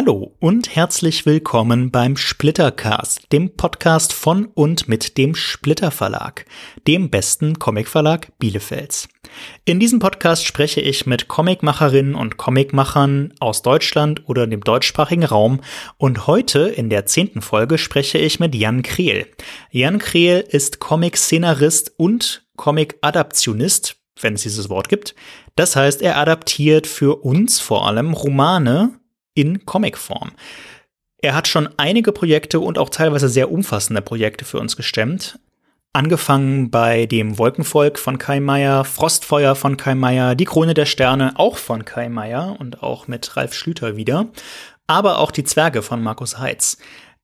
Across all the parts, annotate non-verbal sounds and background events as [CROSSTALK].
Hallo und herzlich willkommen beim Splittercast, dem Podcast von und mit dem Splitter Verlag, dem besten Comicverlag Bielefelds. In diesem Podcast spreche ich mit Comicmacherinnen und Comicmachern aus Deutschland oder dem deutschsprachigen Raum und heute in der zehnten Folge spreche ich mit Jan Krehl. Jan Krehl ist Comic-Szenarist und Comic-Adaptionist, wenn es dieses Wort gibt. Das heißt, er adaptiert für uns vor allem Romane in Comicform. Er hat schon einige Projekte und auch teilweise sehr umfassende Projekte für uns gestemmt. Angefangen bei dem Wolkenvolk von Kai Meier, Frostfeuer von Kai Meier, Die Krone der Sterne auch von Kai Meier und auch mit Ralf Schlüter wieder, aber auch Die Zwerge von Markus Heitz.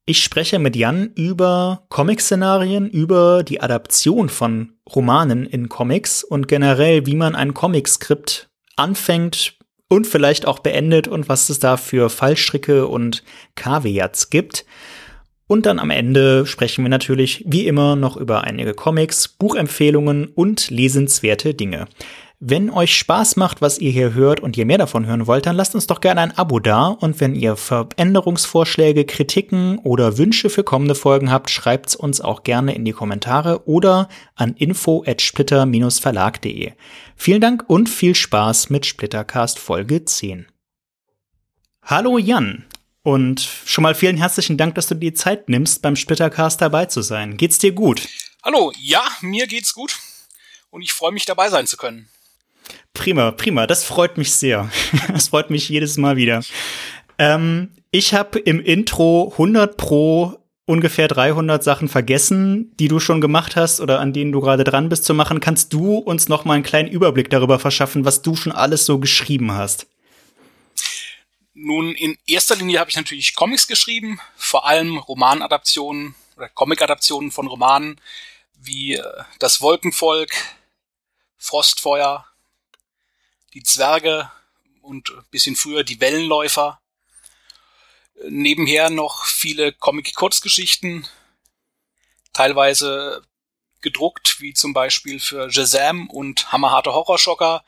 Ich spreche mit Jan über Comic-Szenarien, über die Adaption von Romanen in Comics und generell, wie man ein Comic-Skript anfängt, und vielleicht auch beendet und was es da für Fallstricke und Kaviats gibt. Und dann am Ende sprechen wir natürlich wie immer noch über einige Comics, Buchempfehlungen und lesenswerte Dinge. Wenn euch Spaß macht, was ihr hier hört und ihr mehr davon hören wollt, dann lasst uns doch gerne ein Abo da und wenn ihr Veränderungsvorschläge, Kritiken oder Wünsche für kommende Folgen habt, schreibt's uns auch gerne in die Kommentare oder an info@splitter-verlag.de. Vielen Dank und viel Spaß mit Splittercast Folge 10. Hallo Jan und schon mal vielen herzlichen Dank, dass du dir die Zeit nimmst, beim Splittercast dabei zu sein. Geht's dir gut? Hallo, ja, mir geht's gut und ich freue mich dabei sein zu können. Prima, prima. Das freut mich sehr. [LAUGHS] Das freut mich jedes Mal wieder. Ähm, ich habe im Intro 100 pro ungefähr 300 Sachen vergessen, die du schon gemacht hast oder an denen du gerade dran bist zu machen. Kannst du uns noch mal einen kleinen Überblick darüber verschaffen, was du schon alles so geschrieben hast? Nun, in erster Linie habe ich natürlich Comics geschrieben, vor allem Romanadaptionen oder Comicadaptionen von Romanen wie äh, Das Wolkenvolk, Frostfeuer, die Zwerge und ein bisschen früher die Wellenläufer. Nebenher noch viele Comic-Kurzgeschichten, teilweise gedruckt, wie zum Beispiel für Shazam und Hammerharte Horrorschocker.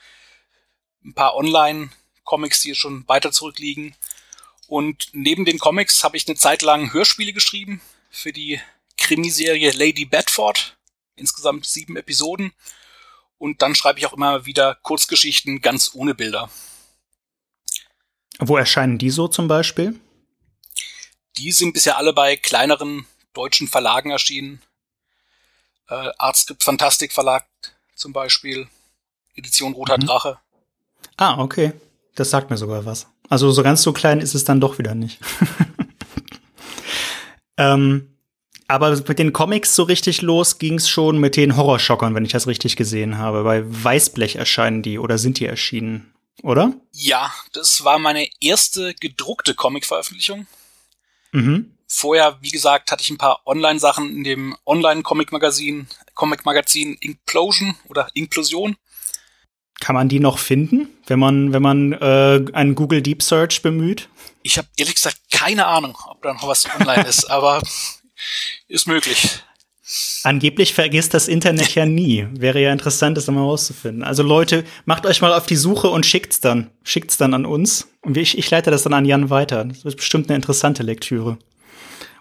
Ein paar Online-Comics, die schon weiter zurückliegen. Und neben den Comics habe ich eine Zeit lang Hörspiele geschrieben für die Krimiserie Lady Bedford. Insgesamt sieben Episoden. Und dann schreibe ich auch immer wieder Kurzgeschichten ganz ohne Bilder. Wo erscheinen die so zum Beispiel? Die sind bisher alle bei kleineren deutschen Verlagen erschienen. Äh, Artscript Fantastik Verlag zum Beispiel. Edition Roter mhm. Drache. Ah, okay. Das sagt mir sogar was. Also so ganz so klein ist es dann doch wieder nicht. [LAUGHS] ähm, aber mit den Comics so richtig los ging es schon mit den Horrorschockern, wenn ich das richtig gesehen habe. Bei Weißblech erscheinen die oder sind die erschienen, oder? Ja, das war meine erste gedruckte Comic-Veröffentlichung. Mhm. Vorher, wie gesagt, hatte ich ein paar Online-Sachen in dem Online-Comic-Magazin, Comic-Magazin Implosion oder Inklusion. Kann man die noch finden, wenn man, wenn man äh, einen Google Deep Search bemüht? Ich habe ehrlich gesagt keine Ahnung, ob da noch was online [LAUGHS] ist, aber ist möglich. Angeblich vergisst das Internet ja nie. Wäre ja interessant, das mal rauszufinden. Also Leute, macht euch mal auf die Suche und schickt's dann. Schickt's dann an uns. Und ich, ich leite das dann an Jan weiter. Das ist bestimmt eine interessante Lektüre.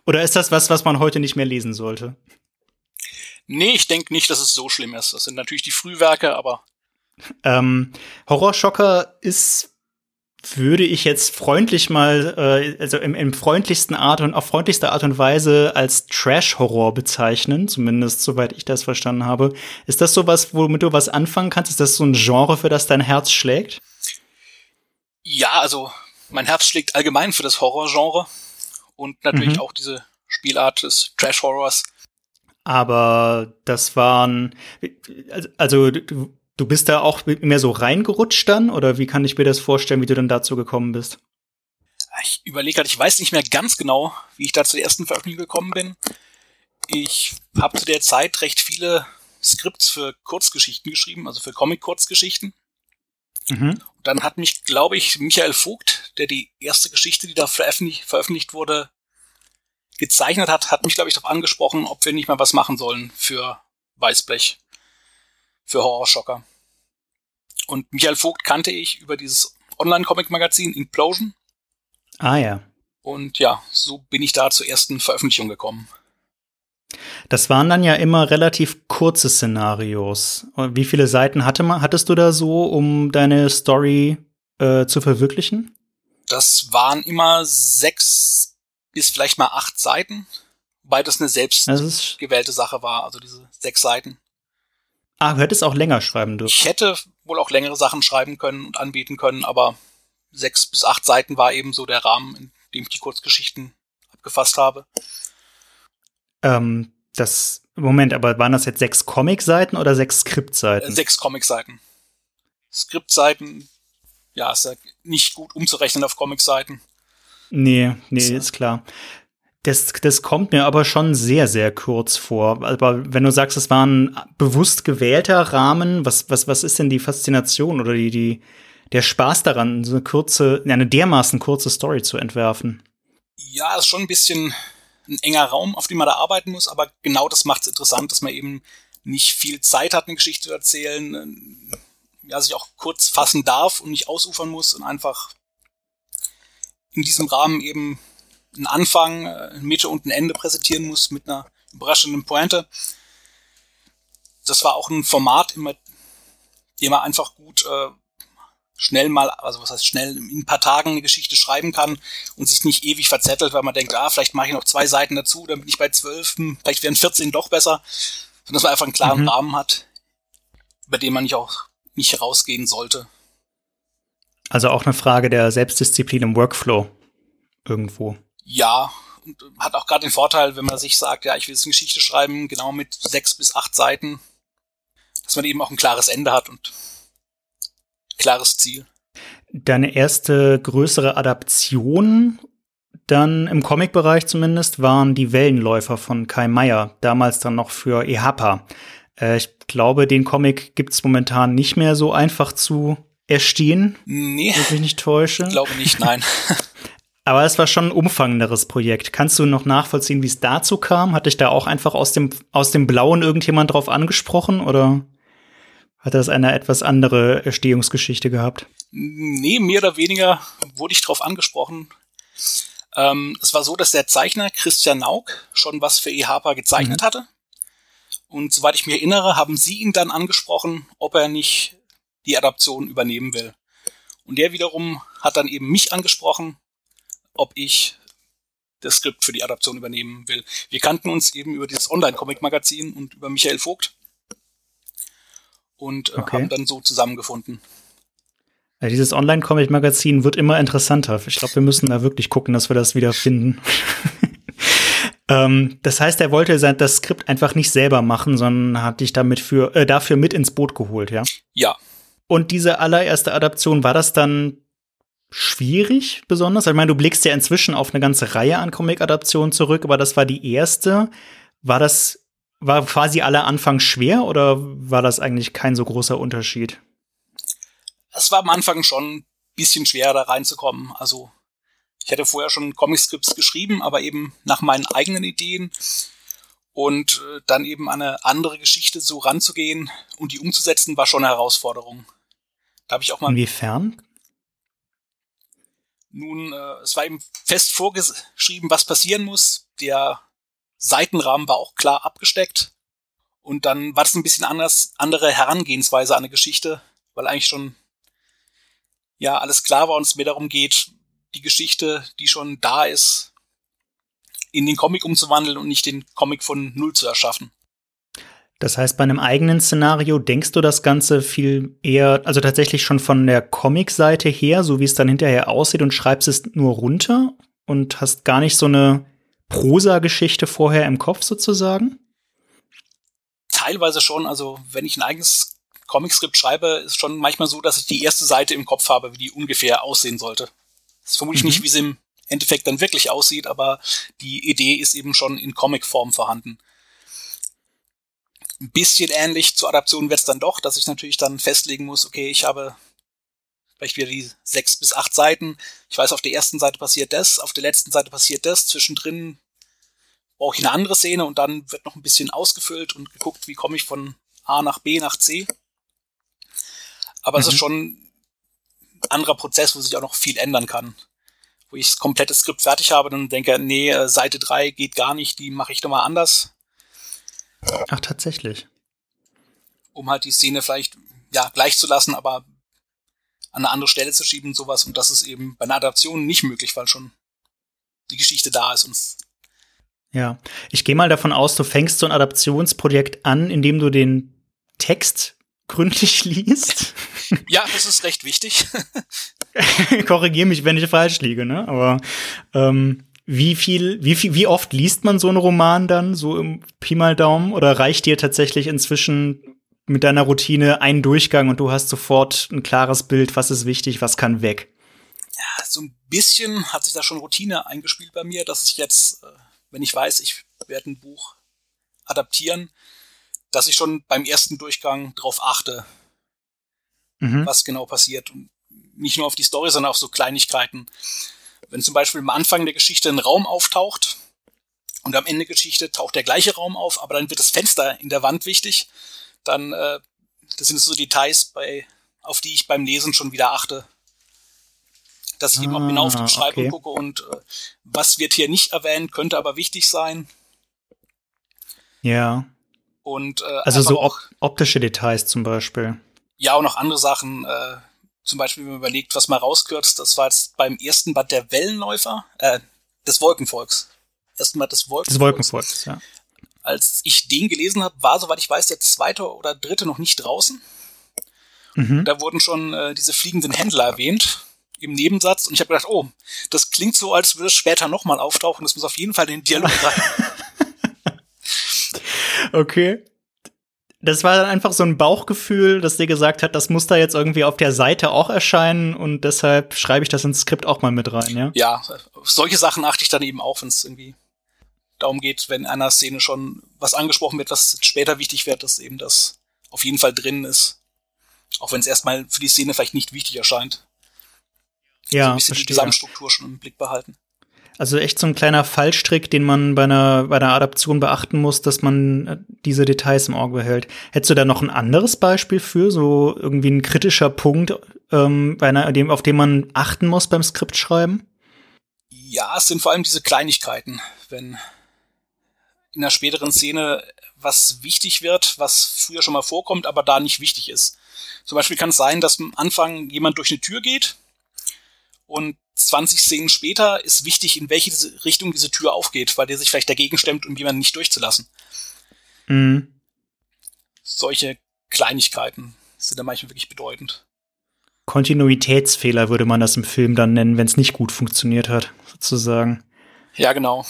Oder ist das was, was man heute nicht mehr lesen sollte? Nee, ich denke nicht, dass es so schlimm ist. Das sind natürlich die Frühwerke, aber. Ähm, Horrorschocker ist würde ich jetzt freundlich mal, äh, also im, im freundlichsten Art und auf freundlichste Art und Weise als Trash-Horror bezeichnen, zumindest soweit ich das verstanden habe. Ist das sowas, womit du was anfangen kannst? Ist das so ein Genre, für das dein Herz schlägt? Ja, also mein Herz schlägt allgemein für das Horror-Genre und natürlich mhm. auch diese Spielart des Trash-Horrors. Aber das waren, also, also du, Du bist da auch mehr so reingerutscht dann oder wie kann ich mir das vorstellen, wie du dann dazu gekommen bist? Ich überlege gerade, ich weiß nicht mehr ganz genau, wie ich da zur ersten Veröffentlichung gekommen bin. Ich habe zu der Zeit recht viele Skripts für Kurzgeschichten geschrieben, also für Comic-Kurzgeschichten. Mhm. Und dann hat mich, glaube ich, Michael Vogt, der die erste Geschichte, die da veröffentlicht, veröffentlicht wurde, gezeichnet hat, hat mich, glaube ich, darauf angesprochen, ob wir nicht mal was machen sollen für Weißblech für Horrorschocker. Und Michael Vogt kannte ich über dieses Online-Comic-Magazin Implosion. Ah ja. Und ja, so bin ich da zur ersten Veröffentlichung gekommen. Das waren dann ja immer relativ kurze Szenarios. Wie viele Seiten hatte man, hattest du da so, um deine Story äh, zu verwirklichen? Das waren immer sechs bis vielleicht mal acht Seiten, weil das eine selbst gewählte Sache war, also diese sechs Seiten. Ah, du hättest auch länger schreiben dürfen. Ich hätte wohl auch längere Sachen schreiben können und anbieten können, aber sechs bis acht Seiten war eben so der Rahmen, in dem ich die Kurzgeschichten abgefasst habe. Ähm, das, Moment, aber waren das jetzt sechs Comic-Seiten oder sechs Skriptseiten? Äh, sechs Comic-Seiten. Skriptseiten, ja, ist ja nicht gut umzurechnen auf Comic-Seiten. Nee, nee, so. ist klar. Das, das kommt mir aber schon sehr, sehr kurz vor. Aber wenn du sagst, es war ein bewusst gewählter Rahmen, was, was, was ist denn die Faszination oder die, die, der Spaß daran, so eine kurze, eine dermaßen kurze Story zu entwerfen? Ja, ist schon ein bisschen ein enger Raum, auf dem man da arbeiten muss, aber genau das macht es interessant, dass man eben nicht viel Zeit hat, eine Geschichte zu erzählen, ja, sich auch kurz fassen darf und nicht ausufern muss und einfach in diesem Rahmen eben einen Anfang, eine Mitte und ein Ende präsentieren muss mit einer überraschenden Pointe. Das war auch ein Format, immer, dem man einfach gut äh, schnell mal, also was heißt schnell, in ein paar Tagen eine Geschichte schreiben kann und sich nicht ewig verzettelt, weil man denkt, ah, vielleicht mache ich noch zwei Seiten dazu, dann bin ich bei zwölf, hm, vielleicht wären 14 doch besser, sondern dass man einfach einen klaren mhm. Rahmen hat, über den man nicht auch nicht rausgehen sollte. Also auch eine Frage der Selbstdisziplin im Workflow irgendwo. Ja, und hat auch gerade den Vorteil, wenn man sich sagt, ja, ich will jetzt eine Geschichte schreiben, genau mit sechs bis acht Seiten, dass man eben auch ein klares Ende hat und klares Ziel. Deine erste größere Adaption dann im Comic-Bereich zumindest waren die Wellenläufer von Kai Meier, damals dann noch für EHPA. Äh, ich glaube, den Comic gibt's momentan nicht mehr so einfach zu erstehen. Nee. Wenn ich mich nicht täusche. Ich glaube nicht, nein. [LAUGHS] Aber es war schon ein umfangenderes Projekt. Kannst du noch nachvollziehen, wie es dazu kam? Hat dich da auch einfach aus dem, aus dem Blauen irgendjemand drauf angesprochen oder hat das eine etwas andere Erstehungsgeschichte gehabt? Nee, mehr oder weniger wurde ich drauf angesprochen. Ähm, es war so, dass der Zeichner Christian Naug schon was für EHPA gezeichnet mhm. hatte. Und soweit ich mich erinnere, haben sie ihn dann angesprochen, ob er nicht die Adaption übernehmen will. Und der wiederum hat dann eben mich angesprochen, ob ich das Skript für die Adaption übernehmen will. Wir kannten uns eben über dieses Online-Comic-Magazin und über Michael Vogt und äh, okay. haben dann so zusammengefunden. Ja, dieses Online-Comic-Magazin wird immer interessanter. Ich glaube, wir müssen da wirklich gucken, dass wir das wieder finden. [LAUGHS] Ähm, das heißt, er wollte das Skript einfach nicht selber machen, sondern hat dich damit für, äh, dafür mit ins Boot geholt, ja? Ja. Und diese allererste Adaption, war das dann schwierig besonders? Ich meine, du blickst ja inzwischen auf eine ganze Reihe an Comic-Adaptionen zurück, aber das war die erste. War das, war quasi aller Anfang schwer oder war das eigentlich kein so großer Unterschied? Es war am Anfang schon ein bisschen schwer, da reinzukommen. Also ich hatte vorher schon Comic-Scripts geschrieben, aber eben nach meinen eigenen Ideen und äh, dann eben eine andere Geschichte so ranzugehen und die umzusetzen, war schon eine Herausforderung. Da habe ich auch mal. Inwiefern? Nun, äh, es war eben fest vorgeschrieben, was passieren muss. Der Seitenrahmen war auch klar abgesteckt. Und dann war das ein bisschen anders, andere Herangehensweise an eine Geschichte, weil eigentlich schon ja alles klar war und es mir darum geht, die Geschichte, die schon da ist, in den Comic umzuwandeln und nicht den Comic von Null zu erschaffen. Das heißt, bei einem eigenen Szenario denkst du das Ganze viel eher, also tatsächlich schon von der Comic-Seite her, so wie es dann hinterher aussieht, und schreibst es nur runter und hast gar nicht so eine Prosa-Geschichte vorher im Kopf sozusagen? Teilweise schon. Also, wenn ich ein eigenes Comic-Skript schreibe, ist schon manchmal so, dass ich die erste Seite im Kopf habe, wie die ungefähr aussehen sollte. Das ist vermutlich mhm. nicht, wie es im Endeffekt dann wirklich aussieht, aber die Idee ist eben schon in Comicform vorhanden. Ein bisschen ähnlich zur Adaption wird es dann doch, dass ich natürlich dann festlegen muss, okay, ich habe vielleicht wieder die sechs bis acht Seiten. Ich weiß, auf der ersten Seite passiert das, auf der letzten Seite passiert das, zwischendrin brauche ich eine andere Szene und dann wird noch ein bisschen ausgefüllt und geguckt, wie komme ich von A nach B nach C. Aber mhm. es ist mhm. schon anderer Prozess, wo sich auch noch viel ändern kann. Wo ich das komplette Skript fertig habe, dann denke, nee, äh, Seite 3 geht gar nicht, die mache ich doch mal anders. Ach, tatsächlich. Um halt die Szene vielleicht, ja, gleich zu lassen, aber an eine andere Stelle zu schieben, sowas. Und das ist eben bei einer Adaption nicht möglich, weil schon die Geschichte da ist und ja, ich gehe mal davon aus, du fängst so ein Adaptionsprojekt an, indem du den Text gründlich [LAUGHS] liest. [LAUGHS] Ja, das ist recht wichtig. [LAUGHS] Korrigiere mich, wenn ich falsch liege, ne? Aber ähm, wie viel, wie viel, wie oft liest man so einen Roman dann, so im Pi mal Daumen? Oder reicht dir tatsächlich inzwischen mit deiner Routine ein Durchgang und du hast sofort ein klares Bild, was ist wichtig, was kann weg? Ja, so ein bisschen hat sich da schon Routine eingespielt bei mir, dass ich jetzt, äh, wenn ich weiß, ich werde ein Buch adaptieren, dass ich schon beim ersten Durchgang drauf achte, mhm. was genau passiert. Und nicht nur auf die Story, sondern auch so Kleinigkeiten. Wenn zum Beispiel am Anfang der Geschichte ein Raum auftaucht und am Ende der Geschichte taucht der gleiche Raum auf, aber dann wird das Fenster in der Wand wichtig, dann äh, das sind so Details, bei, auf die ich beim Lesen schon wieder achte. Dass ich ah, eben auch genau auf die Beschreibung okay. gucke und äh, was wird hier nicht erwähnt, könnte aber wichtig sein. Ja. Und, äh, also so op optische Details zum Beispiel. Ja, und auch andere Sachen. Äh, zum Beispiel, wenn man überlegt, was mal rauskürzt, das war jetzt beim ersten Band der Wellenläufer, äh, des Wolkenvolks. Ersten Band des Wolkenvolks. Des Wolkenvolks, ja als ich den gelesen habe, war, soweit ich weiß, der zweite oder dritte noch nicht draußen. Mhm. Da wurden schon äh, diese fliegenden Händler erwähnt im Nebensatz und ich habe gedacht, oh, das klingt so, als würde es später nochmal auftauchen. Das muss auf jeden Fall in den Dialog rein. [LAUGHS] okay. Das war dann einfach so ein Bauchgefühl, das dir gesagt hat, das muss da jetzt irgendwie auf der Seite auch erscheinen und deshalb schreibe ich das ins Skript auch mal mit rein, ja? Ja, solche Sachen achte ich dann eben auch, wenn es irgendwie darum geht, wenn in einer Szene schon was angesprochen wird, was später wichtig wird, dass eben das auf jeden Fall drin ist. Auch wenn es erstmal für die Szene vielleicht nicht wichtig erscheint. Ja, so ein bisschen verstehe. die Gesamtstruktur schon im Blick behalten. Also echt so ein kleiner Fallstrick, den man bei einer, bei einer Adaption beachten muss, dass man äh, diese Details im Auge behält. Hättest du da noch ein anderes Beispiel für, so irgendwie ein kritischer Punkt, ähm, bei einer, dem, auf den man achten muss beim Skriptschreiben? Ja, es sind vor allem diese Kleinigkeiten. Wenn in einer späteren Szene was wichtig wird, was früher schon mal vorkommt, aber da nicht wichtig ist. Zum Beispiel kann es sein, dass am Anfang jemand durch eine Tür geht und 20 Szenen später ist wichtig, in welche Richtung diese Tür aufgeht, weil der sich vielleicht dagegen stemmt, um jemanden nicht durchzulassen. Mhm. Solche Kleinigkeiten sind da manchmal wirklich bedeutend. Kontinuitätsfehler würde man das im Film dann nennen, wenn es nicht gut funktioniert hat, sozusagen. Ja, genau.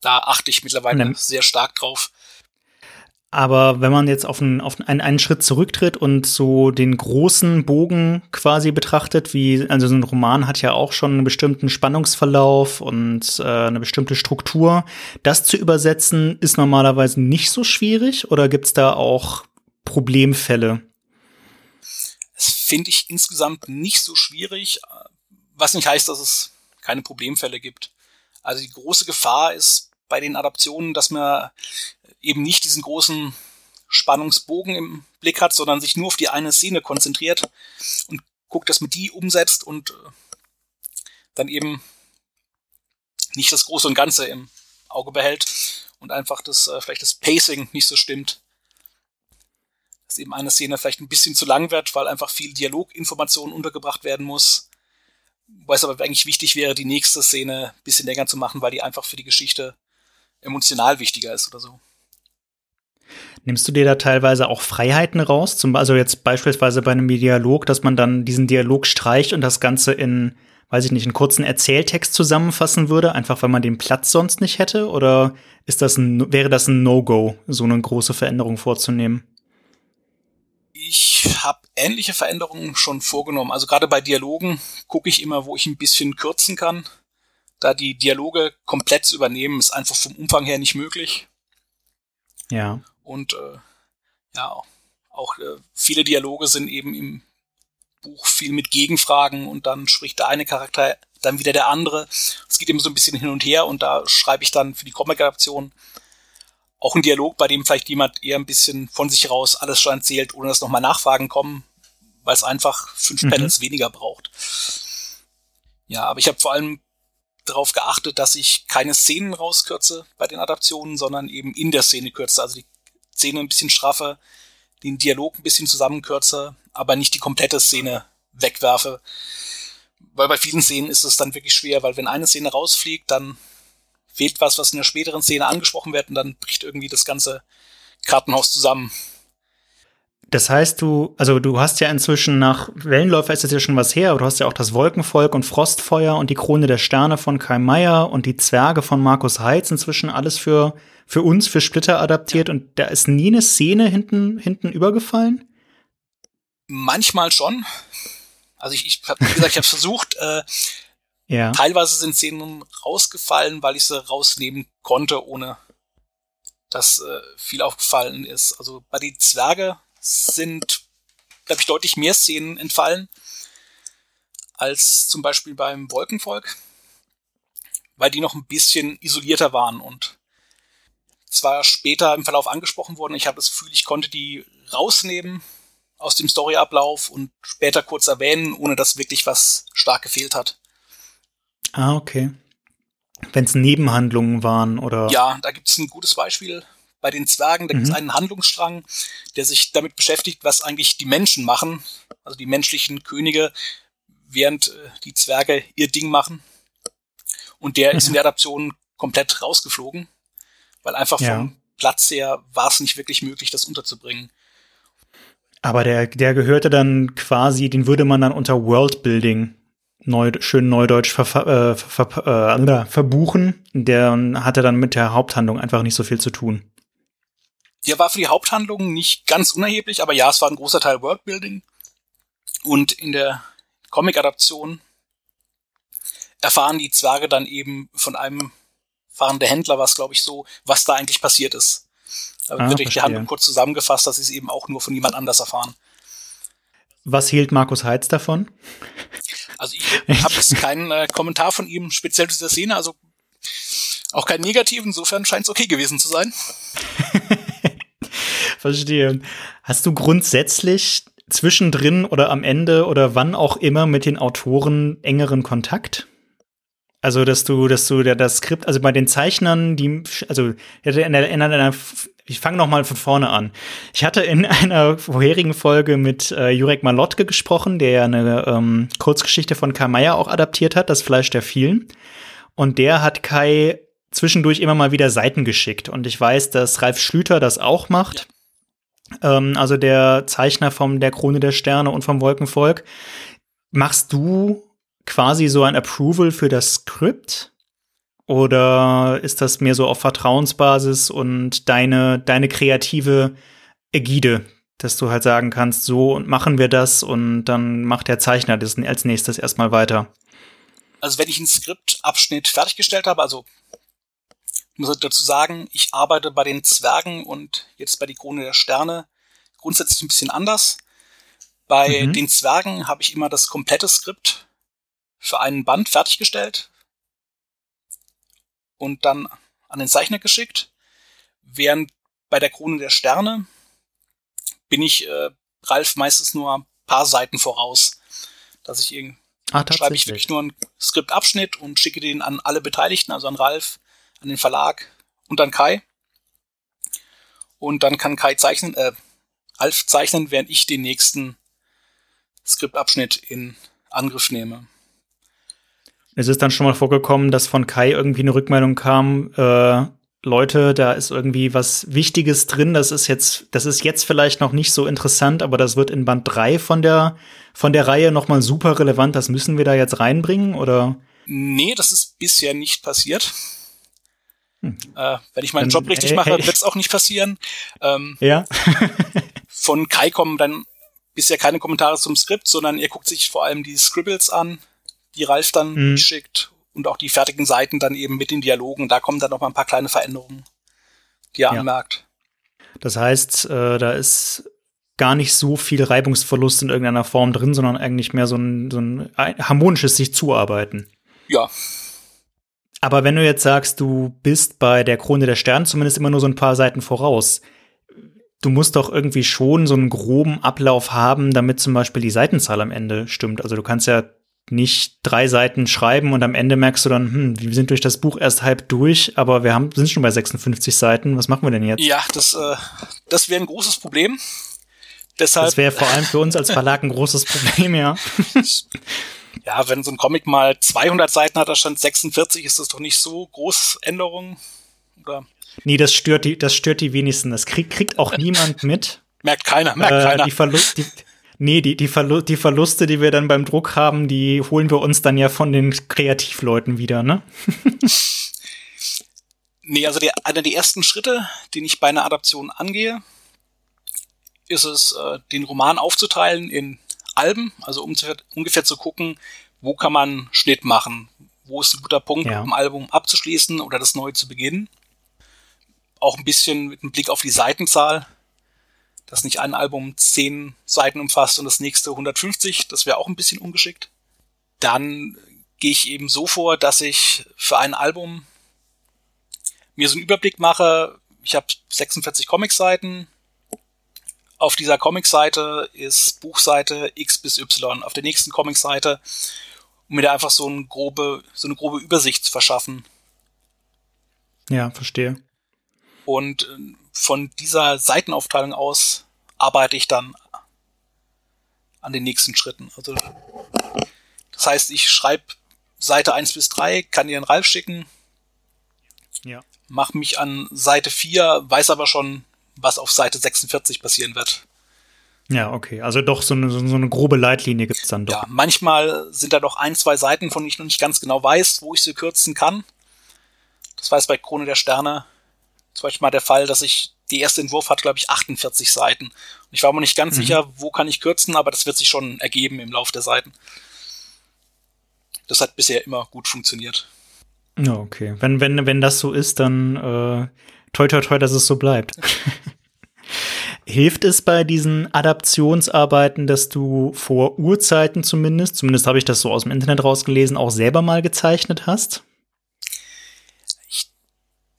Da achte ich mittlerweile mhm. sehr stark drauf. Aber wenn man jetzt auf einen, auf einen, einen Schritt zurücktritt und so den großen Bogen quasi betrachtet, wie, also so ein Roman hat ja auch schon einen bestimmten Spannungsverlauf und äh, eine bestimmte Struktur. Das zu übersetzen ist normalerweise nicht so schwierig oder gibt's da auch Problemfälle? Das finde ich insgesamt nicht so schwierig, was nicht heißt, dass es keine Problemfälle gibt. Also die große Gefahr ist bei den Adaptionen, dass man eben nicht diesen großen Spannungsbogen im Blick hat, sondern sich nur auf die eine Szene konzentriert und guckt, dass man die umsetzt und äh, dann eben nicht das Große und Ganze im Auge behält und einfach das, äh, vielleicht das Pacing nicht so stimmt. Dass eben eine Szene vielleicht ein bisschen zu lang wird, weil einfach viel Dialoginformation untergebracht werden muss. Wobei es aber eigentlich wichtig wäre, die nächste Szene ein bisschen länger zu machen, weil die einfach für die Geschichte emotional wichtiger ist oder so. Nimmst du dir da teilweise auch Freiheiten raus? Zum, also jetzt beispielsweise bei einem Dialog, dass man dann diesen Dialog streicht und das Ganze in, weiß ich nicht, einen kurzen Erzähltext zusammenfassen würde, einfach weil man den Platz sonst nicht hätte? Oder ist das ein, wäre das ein No-Go, so eine große Veränderung vorzunehmen? Ich habe ähnliche Veränderungen schon vorgenommen. Also gerade bei Dialogen gucke ich immer, wo ich ein bisschen kürzen kann da die Dialoge komplett zu übernehmen, ist einfach vom Umfang her nicht möglich. Ja. Und äh, ja, auch äh, viele Dialoge sind eben im Buch viel mit Gegenfragen und dann spricht der eine Charakter, dann wieder der andere. Es geht eben so ein bisschen hin und her und da schreibe ich dann für die Comic-Adaption auch einen Dialog, bei dem vielleicht jemand eher ein bisschen von sich raus alles schon erzählt, ohne dass nochmal Nachfragen kommen, weil es einfach fünf mhm. Panels weniger braucht. Ja, aber ich habe vor allem darauf geachtet, dass ich keine Szenen rauskürze bei den Adaptionen, sondern eben in der Szene kürze. Also die Szene ein bisschen straffer, den Dialog ein bisschen zusammenkürze, aber nicht die komplette Szene wegwerfe. Weil bei vielen Szenen ist es dann wirklich schwer, weil wenn eine Szene rausfliegt, dann fehlt was, was in der späteren Szene angesprochen wird und dann bricht irgendwie das ganze Kartenhaus zusammen. Das heißt, du, also du hast ja inzwischen nach Wellenläufer ist das ja schon was her, aber du hast ja auch das Wolkenvolk und Frostfeuer und die Krone der Sterne von Kai Meier und die Zwerge von Markus Heitz inzwischen alles für, für uns, für Splitter adaptiert ja. und da ist nie eine Szene hinten, hinten übergefallen? Manchmal schon. Also ich, ich hab, wie gesagt, ich habe [LAUGHS] versucht, äh, ja. teilweise sind Szenen rausgefallen, weil ich sie rausnehmen konnte, ohne dass äh, viel aufgefallen ist. Also bei die Zwerge sind, glaube ich, deutlich mehr Szenen entfallen als zum Beispiel beim Wolkenvolk, weil die noch ein bisschen isolierter waren und zwar später im Verlauf angesprochen wurden. Ich habe das Gefühl, ich konnte die rausnehmen aus dem Storyablauf und später kurz erwähnen, ohne dass wirklich was stark gefehlt hat. Ah, okay. Wenn es Nebenhandlungen waren oder. Ja, da gibt es ein gutes Beispiel bei den Zwergen, da mhm. gibt es einen Handlungsstrang, der sich damit beschäftigt, was eigentlich die Menschen machen, also die menschlichen Könige, während äh, die Zwerge ihr Ding machen. Und der mhm. ist in der Adaption komplett rausgeflogen, weil einfach ja. vom Platz her war es nicht wirklich möglich, das unterzubringen. Aber der, der gehörte dann quasi, den würde man dann unter Worldbuilding neu, schön neudeutsch ver, äh, ver, äh, verbuchen. Der hatte dann mit der Haupthandlung einfach nicht so viel zu tun. Der war für die Haupthandlung nicht ganz unerheblich, aber ja, es war ein großer Teil Worldbuilding. Und in der Comic-Adaption erfahren die Zwerge dann eben von einem fahrenden Händler, was glaube ich so, was da eigentlich passiert ist. Da ah, wird die Handlung kurz zusammengefasst, dass sie es eben auch nur von jemand anders erfahren. Was hielt Markus Heitz davon? Also ich habe jetzt keinen äh, Kommentar von ihm speziell zu dieser Szene, also auch keinen negativen, insofern scheint es okay gewesen zu sein. [LAUGHS] Verstehe. Hast du grundsätzlich zwischendrin oder am Ende oder wann auch immer mit den Autoren engeren Kontakt? Also, dass du, dass du das Skript, also bei den Zeichnern, die, also in einer, in einer ich fange noch mal von vorne an. Ich hatte in einer vorherigen Folge mit äh, Jurek Malotke gesprochen, der ja eine ähm, Kurzgeschichte von Kai Meier auch adaptiert hat, Das Fleisch der vielen. Und der hat Kai zwischendurch immer mal wieder Seiten geschickt. Und ich weiß, dass Ralf Schlüter das auch macht. Ähm, also der Zeichner vom Der Krone der Sterne und vom Wolkenvolk. Machst du quasi so ein Approval für das Skript? Oder ist das mehr so auf Vertrauensbasis und deine, deine kreative Ägide, dass du halt sagen kannst, so machen wir das und dann macht der Zeichner das als nächstes erstmal weiter? Also wenn ich einen Skriptabschnitt fertiggestellt habe, also muss dazu sagen, ich arbeite bei den Zwergen und jetzt bei die Krone der Sterne grundsätzlich ein bisschen anders. Bei mhm. den Zwergen habe ich immer das komplette Skript für einen Band fertiggestellt und dann an den Zeichner geschickt. Während bei der Krone der Sterne bin ich äh, Ralf meistens nur ein paar Seiten voraus. Dass ich irgendwie ah, schreibe ich wirklich nur einen Skriptabschnitt und schicke den an alle Beteiligten, also an Ralf, an den Verlag und an Kai. Und dann kann Kai zeichnen, äh, Alf zeichnen, während ich den nächsten Skriptabschnitt in Angriff nehme. Es ist dann schon mal vorgekommen, dass von Kai irgendwie eine Rückmeldung kam, äh, Leute, da ist irgendwie was Wichtiges drin, das ist jetzt, das ist jetzt vielleicht noch nicht so interessant, aber das wird in Band 3 von der, von der Reihe nochmal super relevant, das müssen wir da jetzt reinbringen, oder? Nee, das ist bisher nicht passiert. Hm. Äh, wenn ich meinen dann, Job richtig hey, mache, hey. wird es auch nicht passieren. Ähm, ja. von Kai kommen dann bisher keine Kommentare zum Skript, sondern er guckt sich vor allem die Scribbles an, die Ralf dann mhm. schickt und auch die fertigen Seiten dann eben mit den Dialogen. Da kommen dann noch mal ein paar kleine Veränderungen, die er ja. anmerkt. Das heißt, äh, da ist gar nicht so viel Reibungsverlust in irgendeiner Form drin, sondern eigentlich mehr so ein, so ein harmonisches sich zuarbeiten. Ja, aber wenn du jetzt sagst, du bist bei der Krone der Sterne zumindest immer nur so ein paar Seiten voraus, du musst doch irgendwie schon so einen groben Ablauf haben, damit zum Beispiel die Seitenzahl am Ende stimmt. Also du kannst ja nicht drei Seiten schreiben und am Ende merkst du dann, hm, wir sind durch das Buch erst halb durch, aber wir haben, sind schon bei 56 Seiten. Was machen wir denn jetzt? Ja, das, äh, das wäre ein großes Problem. Deshalb, das wäre vor allem für uns als Verlag ein großes Problem, ja. [LAUGHS] ja, wenn so ein Comic mal 200 Seiten hat, da stand 46, ist das doch nicht so groß Änderung, oder? Nee, das stört die, das stört die wenigsten. Das kriegt, kriegt auch niemand mit. [LAUGHS] Merkt keiner, merkt äh, keiner. Die, Verlu die, Nee, die, die, Verlu die Verluste, die wir dann beim Druck haben, die holen wir uns dann ja von den Kreativleuten wieder, ne? [LAUGHS] nee, also der, einer der ersten Schritte, den ich bei einer Adaption angehe, ist es, äh, den Roman aufzuteilen in Alben, also um zu, ungefähr zu gucken, wo kann man Schnitt machen, wo ist ein guter Punkt, ja. um ein Album abzuschließen oder das neu zu beginnen. Auch ein bisschen mit einem Blick auf die Seitenzahl dass nicht ein Album zehn Seiten umfasst und das nächste 150, das wäre auch ein bisschen ungeschickt. Dann gehe ich eben so vor, dass ich für ein Album mir so einen Überblick mache. Ich habe 46 Comicseiten. Auf dieser Comicseite ist Buchseite X bis Y. Auf der nächsten Comicseite, um mir da einfach so eine grobe, so eine grobe Übersicht zu verschaffen. Ja, verstehe. Und äh, von dieser Seitenaufteilung aus arbeite ich dann an den nächsten Schritten. Also das heißt, ich schreibe Seite 1 bis 3, kann dir den Ralf schicken. Ja. Mach mich an Seite 4, weiß aber schon, was auf Seite 46 passieren wird. Ja, okay. Also doch so eine, so eine grobe Leitlinie gibt es dann doch. Ja, manchmal sind da doch ein, zwei Seiten, von denen ich noch nicht ganz genau weiß, wo ich sie kürzen kann. Das jetzt bei Krone der Sterne zum Beispiel mal der Fall, dass ich, die erste Entwurf hat, glaube ich, 48 Seiten. Und ich war mir nicht ganz mhm. sicher, wo kann ich kürzen, aber das wird sich schon ergeben im Lauf der Seiten. Das hat bisher immer gut funktioniert. Ja, okay. Wenn, wenn, wenn das so ist, dann äh, toi toi toi, dass es so bleibt. [LAUGHS] Hilft es bei diesen Adaptionsarbeiten, dass du vor Urzeiten zumindest, zumindest habe ich das so aus dem Internet rausgelesen, auch selber mal gezeichnet hast?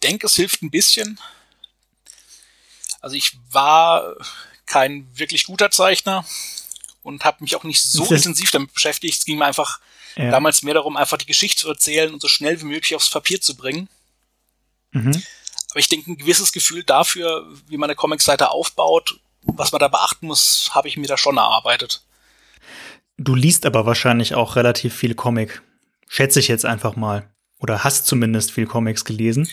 Denke, es hilft ein bisschen. Also ich war kein wirklich guter Zeichner und habe mich auch nicht so intensiv damit beschäftigt. Es ging mir einfach ja. damals mehr darum, einfach die Geschichte zu erzählen und so schnell wie möglich aufs Papier zu bringen. Mhm. Aber ich denke, ein gewisses Gefühl dafür, wie man eine Comicseite aufbaut, was man da beachten muss, habe ich mir da schon erarbeitet. Du liest aber wahrscheinlich auch relativ viel Comic. Schätze ich jetzt einfach mal. Oder hast zumindest viel Comics gelesen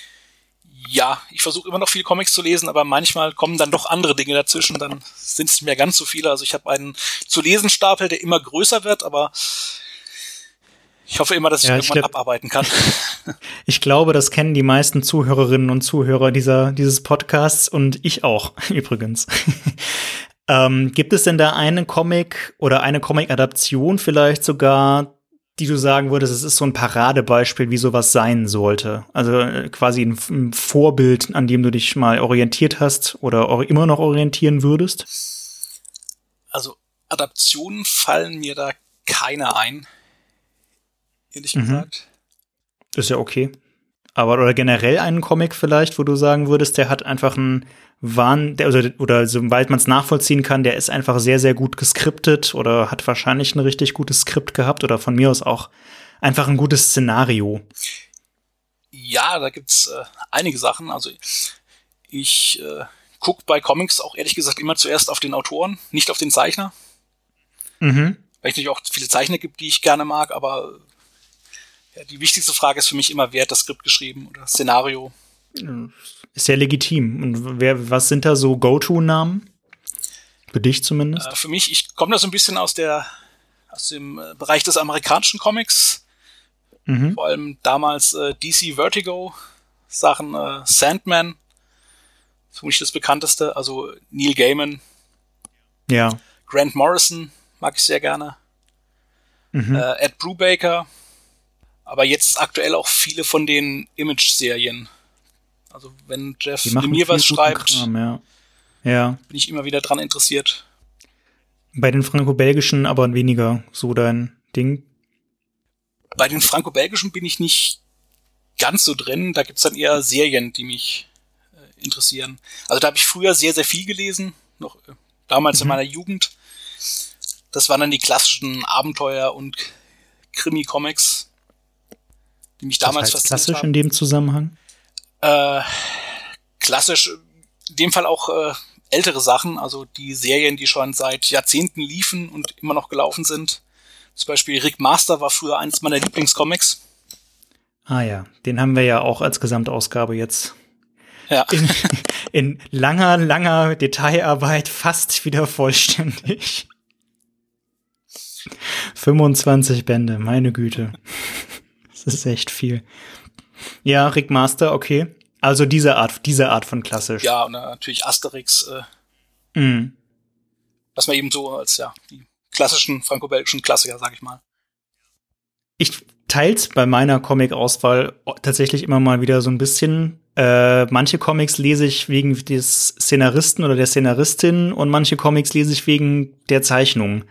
ja, ich versuche immer noch viel Comics zu lesen, aber manchmal kommen dann doch andere Dinge dazwischen, dann sind es nicht mehr ganz so viele. Also ich habe einen zu lesen Stapel, der immer größer wird, aber ich hoffe immer, dass ich ja, irgendwann ich abarbeiten kann. [LAUGHS] Ich glaube, das kennen die meisten Zuhörerinnen und Zuhörer dieser, dieses Podcasts und ich auch, [LAUGHS] übrigens. [LAUGHS] ähm, gibt es denn da einen Comic oder eine Comic-Adaption vielleicht sogar, die du sagen würdest, es ist so ein Paradebeispiel, wie sowas sein sollte? Also äh, quasi ein, ein Vorbild, an dem du dich mal orientiert hast oder immer noch orientieren würdest? Also Adaptionen fallen mir da keine ein, ehrlich mhm. gesagt. Ist ja okay. Aber oder generell einen Comic vielleicht, wo du sagen würdest, der hat einfach einen Wahn, der, also, oder soweit man es nachvollziehen kann, der ist einfach sehr, sehr gut geskriptet oder hat wahrscheinlich ein richtig gutes Skript gehabt oder von mir aus auch einfach ein gutes Szenario. Ja, da gibt's äh, einige Sachen. Also ich äh, gucke bei Comics auch ehrlich gesagt immer zuerst auf den Autoren, nicht auf den Zeichner. Mhm. Weil es natürlich auch viele Zeichner gibt, die ich gerne mag, aber ja, die wichtigste Frage ist für mich immer, wer hat das Skript geschrieben oder das Szenario. Ist ja legitim. Und wer, was sind da so Go-To-Namen? Für dich zumindest? Äh, für mich, ich komme da so ein bisschen aus der, aus dem äh, Bereich des amerikanischen Comics. Mhm. Vor allem damals äh, DC Vertigo, Sachen äh, Sandman, für mich das bekannteste, also Neil Gaiman. Ja. Grant Morrison mag ich sehr gerne. Mhm. Äh, Ed Brubaker. Aber jetzt aktuell auch viele von den Image-Serien. Also wenn Jeff mir was schreibt, Kram, ja. ja. bin ich immer wieder dran interessiert. Bei den franco-belgischen aber weniger so dein Ding. Bei den franco-belgischen bin ich nicht ganz so drin. Da gibt's dann eher Serien, die mich äh, interessieren. Also da habe ich früher sehr, sehr viel gelesen, noch äh, damals mhm. in meiner Jugend. Das waren dann die klassischen Abenteuer und Krimi-Comics, die mich damals was heißt klassisch haben. in dem Zusammenhang? Äh, klassisch, in dem Fall auch äh, ältere Sachen, also die Serien, die schon seit Jahrzehnten liefen und immer noch gelaufen sind. Zum Beispiel Rick Master war früher eines meiner Lieblingscomics. Ah ja, den haben wir ja auch als Gesamtausgabe jetzt ja. [LAUGHS] in, in langer, langer Detailarbeit fast wieder vollständig. 25 Bände, meine Güte. Das ist echt viel. Ja, Rick Master, okay. Also diese Art, diese Art von klassisch. Ja, und natürlich Asterix. Äh, mm. Was man eben so als ja die klassischen franco-belgischen Klassiker, sag ich mal. Ich teils bei meiner Comic-Auswahl tatsächlich immer mal wieder so ein bisschen. Äh, manche Comics lese ich wegen des Szenaristen oder der Szenaristin und manche Comics lese ich wegen der Zeichnung.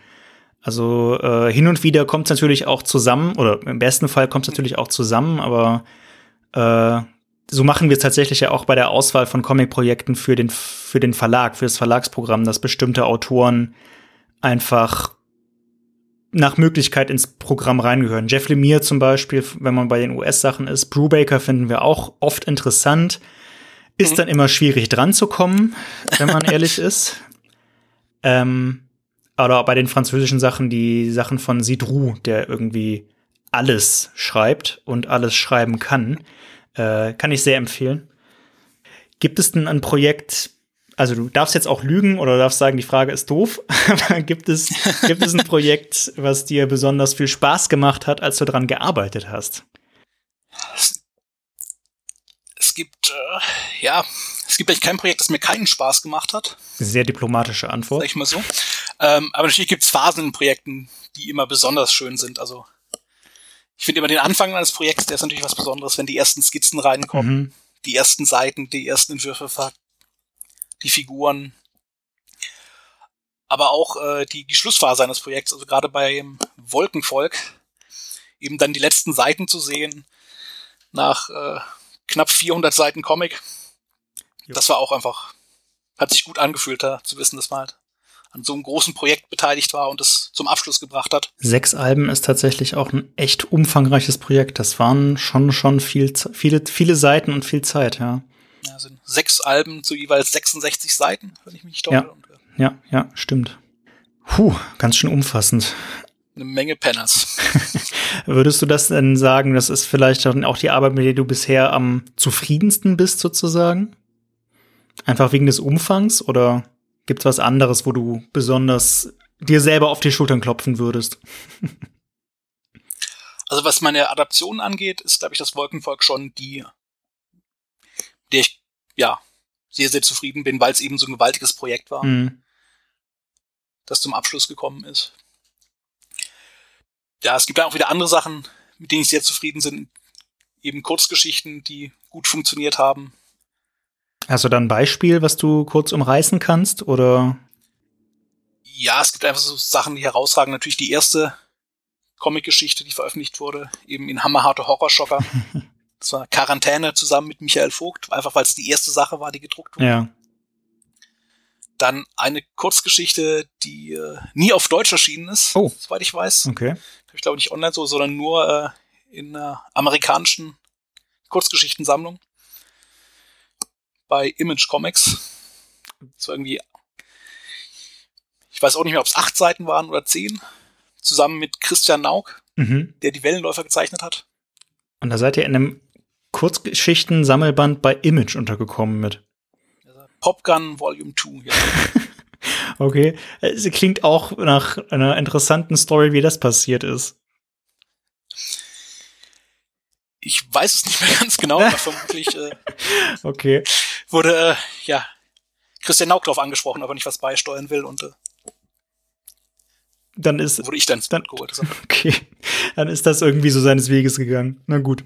Also äh, hin und wieder kommt es natürlich auch zusammen, oder im besten Fall kommt es natürlich auch zusammen, aber äh, so machen wir es tatsächlich ja auch bei der Auswahl von Comic-Projekten für den, für den Verlag, für das Verlagsprogramm, dass bestimmte Autoren einfach nach Möglichkeit ins Programm reingehören. Jeff Lemire zum Beispiel, wenn man bei den US-Sachen ist, Brubaker finden wir auch oft interessant. Ist mhm. dann immer schwierig dran zu kommen, wenn man [LAUGHS] ehrlich ist. Ähm, oder bei den französischen Sachen, die Sachen von Sidrou, der irgendwie alles schreibt und alles schreiben kann. Äh, kann ich sehr empfehlen. Gibt es denn ein Projekt, also du darfst jetzt auch lügen oder darfst sagen, die Frage ist doof, [LAUGHS] aber gibt es, gibt es ein Projekt, was dir besonders viel Spaß gemacht hat, als du daran gearbeitet hast? Es gibt, äh, ja, es gibt eigentlich kein Projekt, das mir keinen Spaß gemacht hat. Sehr diplomatische Antwort. Sag ich mal so. Ähm, aber natürlich gibt es Phasen in Projekten, die immer besonders schön sind. Also ich finde immer den Anfang eines Projekts, der ist natürlich was Besonderes, wenn die ersten Skizzen reinkommen, mhm. die ersten Seiten, die ersten Entwürfe, die Figuren. Aber auch äh, die, die Schlussphase eines Projekts, also gerade beim Wolkenvolk, eben dann die letzten Seiten zu sehen, nach äh, knapp 400 Seiten Comic. Jo. Das war auch einfach, hat sich gut angefühlt, da zu wissen, dass man halt an so einem großen Projekt beteiligt war und es zum Abschluss gebracht hat. Sechs Alben ist tatsächlich auch ein echt umfangreiches Projekt. Das waren schon schon viel, viele, viele Seiten und viel Zeit, ja. Ja, sind sechs Alben zu jeweils 66 Seiten, wenn ich mich nicht. Ja, ja, ja, stimmt. Puh, ganz schön umfassend. Eine Menge Penners. [LAUGHS] Würdest du das denn sagen, das ist vielleicht auch die Arbeit, mit der du bisher am zufriedensten bist, sozusagen? Einfach wegen des Umfangs oder? Gibt's was anderes, wo du besonders dir selber auf die Schultern klopfen würdest? also was meine Adaption angeht, ist, glaube ich, das Wolkenvolk schon die, der ich, ja, sehr, sehr zufrieden bin, weil es eben so ein gewaltiges Projekt war, mhm. das zum Abschluss gekommen ist. Ja, es gibt ja auch wieder andere Sachen, mit denen ich sehr zufrieden bin. Eben Kurzgeschichten, die gut funktioniert haben. Hast du da ein Beispiel, was du kurz umreißen kannst, oder? Ja, es gibt einfach so Sachen, die herausragen. Natürlich die erste Comic-Geschichte, die veröffentlicht wurde, eben in Hammerharte Horrorschocker. [LAUGHS] das war Quarantäne zusammen mit Michael Vogt, einfach weil es die erste Sache war, die gedruckt wurde. Ja. Dann eine Kurzgeschichte, die äh, nie auf Deutsch erschienen ist, oh. soweit ich weiß. Okay. Ich glaube nicht online so, sondern nur äh, in einer amerikanischen Kurzgeschichtensammlung bei Image Comics. War irgendwie, ich weiß auch nicht mehr, ob es acht Seiten waren oder zehn, zusammen mit Christian Nauk, mhm. der die Wellenläufer gezeichnet hat. Und da seid ihr in einem Kurzgeschichten-Sammelband bei Image untergekommen mit. Popgun Volume 2, ja. [LAUGHS] okay. Es klingt auch nach einer interessanten Story, wie das passiert ist. Ich weiß es nicht mehr [LAUGHS] ganz genau, aber vermutlich äh, [LAUGHS] okay. wurde äh, ja Christian Nauk drauf angesprochen, ob er nicht was beisteuern will und äh, dann ist wurde ich dann, dann geholt. [LAUGHS] Okay, dann ist das irgendwie so seines Weges gegangen. Na gut.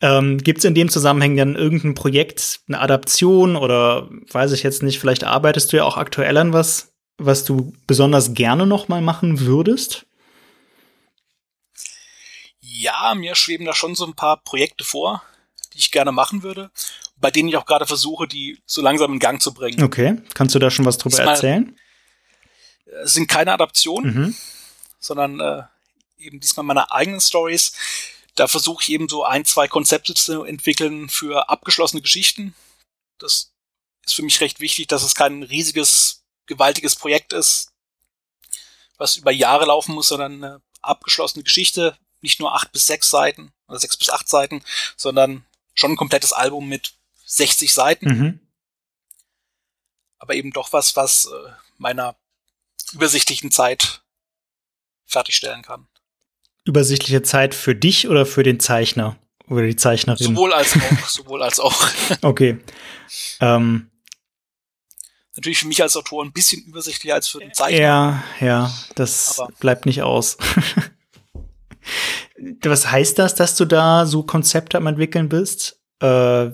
Ähm, Gibt es in dem Zusammenhang dann irgendein Projekt, eine Adaption oder weiß ich jetzt nicht, vielleicht arbeitest du ja auch aktuell an was, was du besonders gerne noch mal machen würdest? Ja, mir schweben da schon so ein paar Projekte vor, die ich gerne machen würde, bei denen ich auch gerade versuche, die so langsam in Gang zu bringen. Okay, kannst du da schon was drüber Diesmal, erzählen? Es sind keine Adaptionen, mhm. sondern äh, eben diesmal meine eigenen Stories. Da versuche ich eben so ein, zwei Konzepte zu entwickeln für abgeschlossene Geschichten. Das ist für mich recht wichtig, dass es kein riesiges, gewaltiges Projekt ist, was über Jahre laufen muss, sondern eine abgeschlossene Geschichte, nicht nur acht bis sechs Seiten oder sechs bis acht Seiten, sondern schon ein komplettes Album mit 60 Seiten. Mhm. Aber eben doch was, was äh, meiner übersichtlichen Zeit fertigstellen kann. Übersichtliche Zeit für dich oder für den Zeichner oder die Zeichnerin? Sowohl als [LAUGHS] auch, sowohl als auch. Okay. Ähm, Natürlich für mich als Autor ein bisschen übersichtlicher als für den Zeichner. Ja, ja, das Aber bleibt nicht aus. [LAUGHS] Was heißt das, dass du da so Konzepte am entwickeln bist? Äh,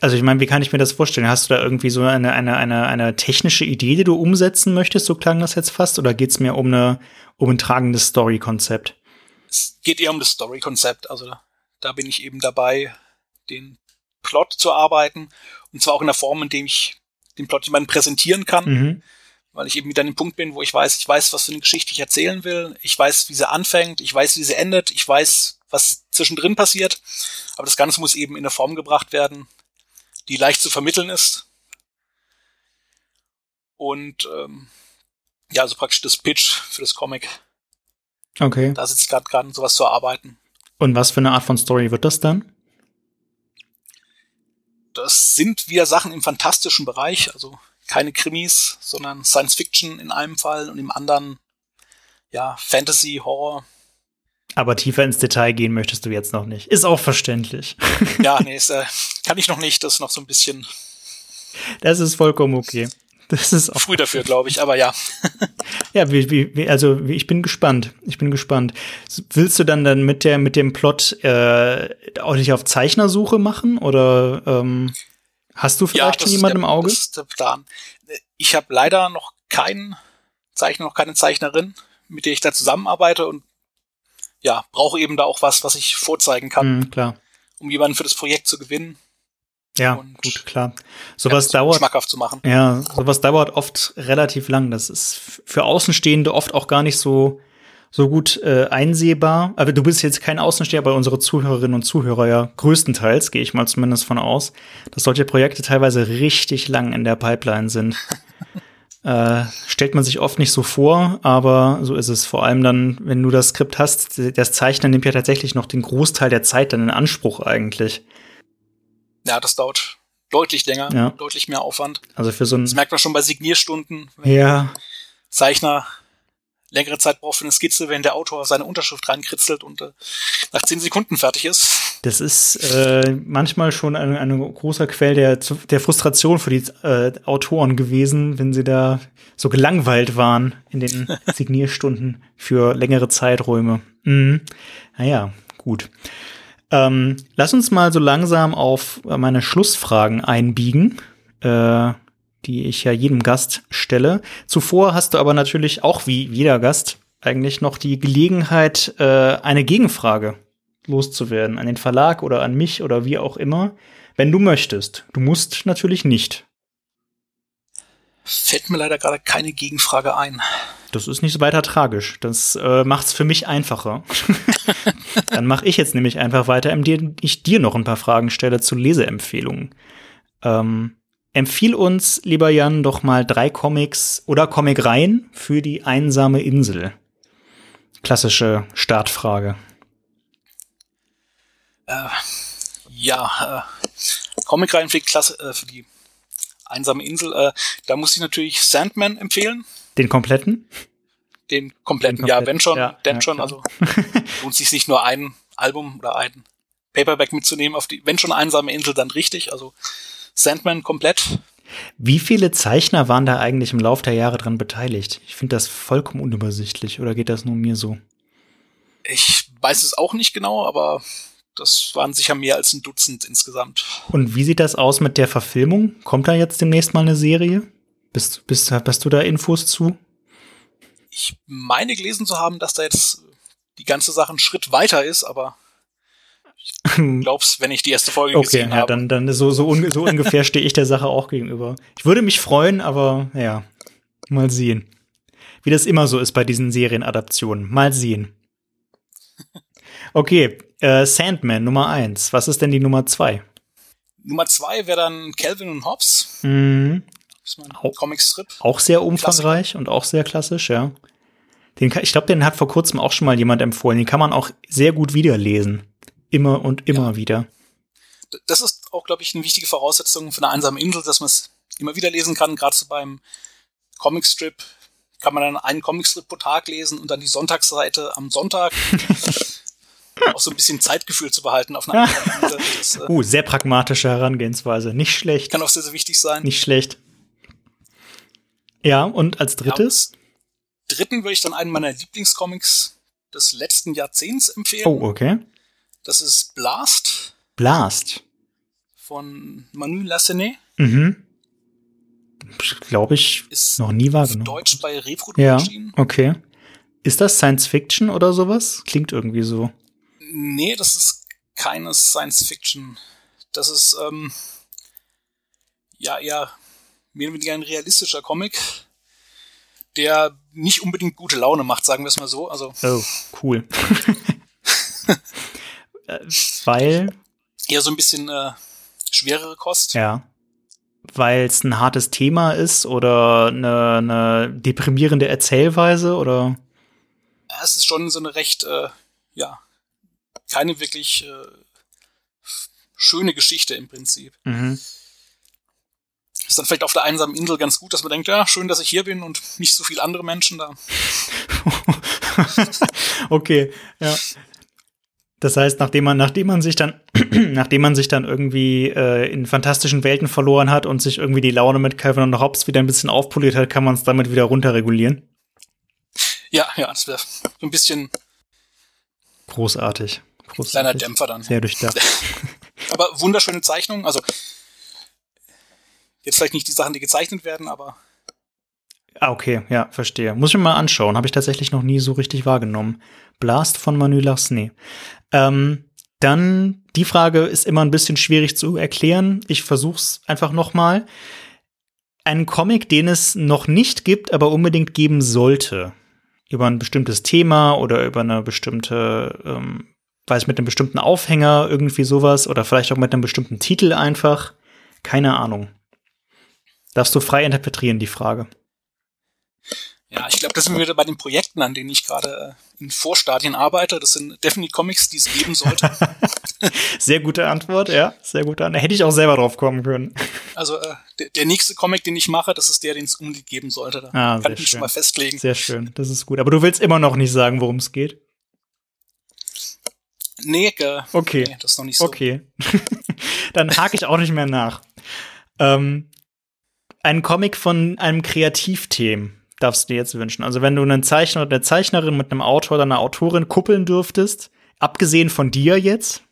also ich meine, wie kann ich mir das vorstellen? Hast du da irgendwie so eine, eine, eine, eine technische Idee, die du umsetzen möchtest? So klang das jetzt fast. Oder geht es mir um, eine, um ein tragendes Story-Konzept? Es geht eher um das Story-Konzept. Also da bin ich eben dabei, den Plot zu arbeiten. Und zwar auch in der Form, in dem ich den Plot jemandem präsentieren kann. Mhm. Weil ich eben wieder an dem Punkt bin, wo ich weiß, ich weiß, was für eine Geschichte ich erzählen will. Ich weiß, wie sie anfängt. Ich weiß, wie sie endet. Ich weiß, was zwischendrin passiert. Aber das Ganze muss eben in eine Form gebracht werden, die leicht zu vermitteln ist. Und ähm, ja, also praktisch das Pitch für das Comic. Okay. Da sitze ich gerade dran, sowas zu erarbeiten. Und was für eine Art von Story wird das dann? Das sind wieder Sachen im fantastischen Bereich, also keine Krimis, sondern Science Fiction in einem Fall und im anderen ja Fantasy, Horror. Aber tiefer ins Detail gehen möchtest du jetzt noch nicht. Ist auch verständlich. [LAUGHS] Ja, nee, [LAUGHS] ist, äh, kann ich noch nicht. Das ist noch so ein bisschen. Das ist vollkommen okay. Das ist auch früh dafür, glaube ich, aber ja. [LAUGHS] ja, wie, wie, also ich bin gespannt. Ich bin gespannt. Willst du dann dann mit der mit dem Plot äh, auch nicht auf Zeichnersuche machen oder ähm, hast du vielleicht ja, schon jemanden im Auge? Das ist der Plan. Ich habe leider noch keinen Zeichner, noch keine Zeichnerin, mit der ich da zusammenarbeite und ja, brauche eben da auch was, was ich vorzeigen kann. Mm, klar. Um jemanden für das Projekt zu gewinnen. Ja, gut, klar. Sowas ja, dauert. Schmackhaft zu machen. Ja, sowas dauert oft relativ lang. Das ist für Außenstehende oft auch gar nicht so, so gut äh, einsehbar. Aber du bist jetzt kein Außensteher, bei unsere Zuhörerinnen und Zuhörer ja größtenteils, gehe ich mal zumindest von aus, dass solche Projekte teilweise richtig lang in der Pipeline sind. [LAUGHS] Äh, stellt man sich oft nicht so vor, aber so ist es. Vor allem dann, wenn du das Skript hast, das Zeichnen nimmt ja tatsächlich noch den Großteil der Zeit dann in Anspruch eigentlich. Ja, das dauert deutlich länger, ja. deutlich mehr Aufwand. Also für so ein. Das merkt man schon bei Signierstunden. ja. Zeichner längere Zeit braucht für eine Skizze, wenn der Autor seine Unterschrift reinkritzelt und äh, nach zehn Sekunden fertig ist. Das ist äh, manchmal schon ein, ein großer Quell der, der Frustration für die äh, Autoren gewesen, wenn sie da so gelangweilt waren in den [LAUGHS] Signierstunden für längere Zeiträume. Mhm. Naja, gut. Ähm, lass uns mal so langsam auf meine Schlussfragen einbiegen. Äh, die ich ja jedem Gast stelle. Zuvor hast du aber natürlich auch wie jeder Gast eigentlich noch die Gelegenheit, äh, eine Gegenfrage loszuwerden an den Verlag oder an mich oder wie auch immer, wenn du möchtest. Du musst natürlich nicht. Fällt mir leider gerade keine Gegenfrage ein. Das ist nicht so weiter tragisch. Das äh, macht's für mich einfacher. [LAUGHS] Dann mache ich jetzt nämlich einfach weiter, indem ich dir noch ein paar Fragen stelle zu Leseempfehlungen. Ähm, Empfiehl uns, lieber Jan, doch mal drei Comics oder Comicreihen für die einsame Insel. Klassische Startfrage. Äh, ja, äh, Comicreihen für die, Klasse, äh, für die einsame Insel. Äh, da muss ich natürlich Sandman empfehlen. Den kompletten? Den kompletten, Den kompletten. ja, wenn schon, ja, denn ja, schon. Also lohnt sich nicht nur ein Album oder ein Paperback mitzunehmen auf die, wenn schon einsame Insel, dann richtig. Also Sandman komplett. Wie viele Zeichner waren da eigentlich im Laufe der Jahre dran beteiligt? Ich finde das vollkommen unübersichtlich. Oder geht das nur mir so? Ich weiß es auch nicht genau, aber das waren sicher mehr als ein Dutzend insgesamt. Und wie sieht das aus mit der Verfilmung? Kommt da jetzt demnächst mal eine Serie? Bist, bist, hast du da Infos zu? Ich meine gelesen zu haben, dass da jetzt die ganze Sache einen Schritt weiter ist, aber [LAUGHS] glaub's, wenn ich die erste Folge okay, gesehen ja, habe. Okay, dann, dann so, so, un so ungefähr stehe ich der Sache auch gegenüber. Ich würde mich freuen, aber ja, mal sehen. Wie das immer so ist bei diesen Serienadaptionen. Mal sehen. Okay, äh, Sandman Nummer eins. Was ist denn die Nummer zwei? Nummer zwei wäre dann Calvin und Hobbes. Mhm. Das ist mein Au- Comic-Strip. Auch sehr umfangreich und auch sehr klassisch, ja. Den, ich glaube, den hat vor kurzem auch schon mal jemand empfohlen. Den kann man auch sehr gut wiederlesen. Immer und immer wieder. D- Das ist auch, glaube ich, eine wichtige Voraussetzung für eine einsame Insel, dass man es immer wieder lesen kann. Gerade so beim Comicstrip kann man dann einen Comicstrip pro Tag lesen und dann die Sonntagsseite am Sonntag. [LAUGHS] auch so ein bisschen Zeitgefühl zu behalten auf einer einsamen [LAUGHS] Insel. Äh, Uh, sehr pragmatische Herangehensweise. Nicht schlecht. kann auch sehr, sehr wichtig sein. Nicht schlecht. Ja, und als Ja, drittes? als dritten würde ich dann einen meiner Lieblingscomics des letzten Jahrzehnts empfehlen. Oh, okay. Das ist Blast Blast. von Manu Lassenet. Mhm. Glaube ich, Ist noch nie auf wahrgenommen. Deutsch bei Reprodukt Ja, erschienen. okay. Ist das Science Fiction oder sowas? Klingt irgendwie so. Nee, das ist keine Science Fiction. Das ist ähm, ja eher mehr oder weniger ein realistischer Comic, der nicht unbedingt gute Laune macht, sagen wir es mal so. Also Oh, cool. [LAUGHS] [LAUGHS] Äh, Weil, eher so ein bisschen äh, schwerere Kost. ja, weil es ein hartes Thema ist oder eine, eine deprimierende Erzählweise oder Es ist schon so eine recht, äh, ja, keine wirklich äh, schöne Geschichte im Prinzip. mhm. Ist dann vielleicht auf der einsamen Insel ganz gut, dass man denkt, ja, schön, dass ich hier bin und nicht so viele andere Menschen da. [LAUGHS] okay, ja. Das heißt, nachdem man, nachdem man sich dann, [CLEARS THROAT] nachdem man sich dann irgendwie äh, in fantastischen Welten verloren hat und sich irgendwie die Laune mit Calvin und Hobbes wieder ein bisschen aufpoliert hat, kann man es damit wieder runterregulieren. Ja, ja, das wäre so ein bisschen Großartig. Großartig. kleiner Dämpfer dann. Sehr durchdacht. [LAUGHS] Aber wunderschöne Zeichnung. Also jetzt vielleicht nicht die Sachen, die gezeichnet werden, aber Ah, okay, ja, verstehe. Muss ich mir mal anschauen. Habe ich tatsächlich noch nie so richtig wahrgenommen. Blast von Manu Larsney. Ähm, dann, die Frage ist immer ein bisschen schwierig zu erklären. Ich versuch's einfach noch mal. Ein Comic, den es noch nicht gibt, aber unbedingt geben sollte. Über ein bestimmtes Thema oder über eine bestimmte, ähm, weiß mit einem bestimmten Aufhänger, irgendwie sowas. Oder vielleicht auch mit einem bestimmten Titel einfach. Keine Ahnung. Darfst du frei interpretieren, die Frage. Ja, ich glaube, das sind wir wieder bei den Projekten, an denen ich gerade äh, in Vorstadien arbeite. Das sind definitiv Comics, die es geben sollte. [LAUGHS] Sehr gute Antwort, ja. Sehr gute Antwort. Hätte ich auch selber drauf kommen können. Also äh, der, der nächste Comic, den ich mache, das ist der, den es unbedingt geben sollte. Da Ah, sehr kann ich mich schön. schon mal festlegen. Sehr schön. Das ist gut. Aber du willst immer noch nicht sagen, worum es geht? Nee, äh, Okay. nee, das ist noch nicht so. Okay. [LAUGHS] Dann hake ich auch nicht mehr nach. Ähm, ein Comic von einem Kreativteam darfst du dir jetzt wünschen. Also wenn du einen Zeichner oder eine Zeichnerin mit einem Autor oder einer Autorin kuppeln dürftest, abgesehen von dir jetzt.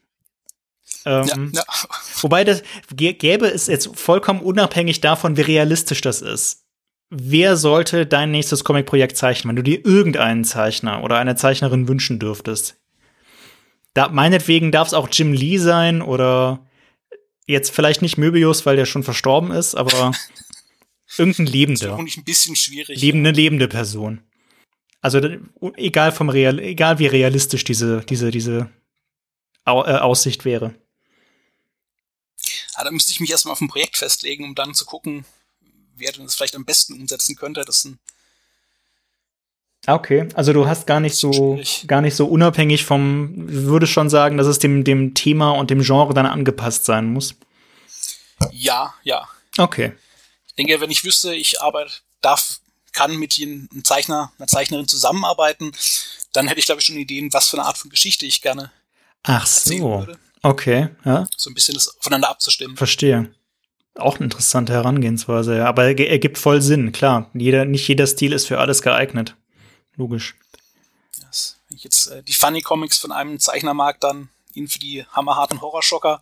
Ähm, Ja, ja. [LAUGHS] Wobei das gä- gäbe es jetzt vollkommen unabhängig davon, wie realistisch das ist. Wer sollte dein nächstes Comic-Projekt zeichnen, wenn du dir irgendeinen Zeichner oder eine Zeichnerin wünschen dürftest? Da, meinetwegen darf es auch Jim Lee sein oder jetzt vielleicht nicht Möbius, weil der schon verstorben ist, aber [LAUGHS] irgendein Das Lebender. finde ich ein bisschen schwierig. Lebende, lebende Person. Also egal vom Real, egal wie realistisch diese, diese, diese Au äh, Aussicht wäre. Ah, da müsste ich mich erstmal auf ein Projekt festlegen, um dann zu gucken, wer denn das vielleicht am besten umsetzen könnte. Das ist Ah, Okay, also du hast gar nicht so Schwierig. gar nicht so unabhängig vom würde schon sagen, dass es dem dem Thema und dem Genre dann angepasst sein muss. ja, ja. Okay. Ich denke, wenn ich wüsste, ich arbeite, darf, kann mit einem Zeichner, einer Zeichnerin zusammenarbeiten, dann hätte ich, glaube ich, schon Ideen, was für eine Art von Geschichte ich gerne Ach so. würde. Okay, ja, So ein bisschen das aufeinander abzustimmen. verstehe. Auch eine interessante Herangehensweise, ja, aber er ergibt voll Sinn, klar. Jeder nicht jeder Stil ist für alles geeignet. Logisch. Das, wenn ich jetzt äh, die Funny Comics von einem Zeichner mag, dann ihn für die hammerharten Horrorschocker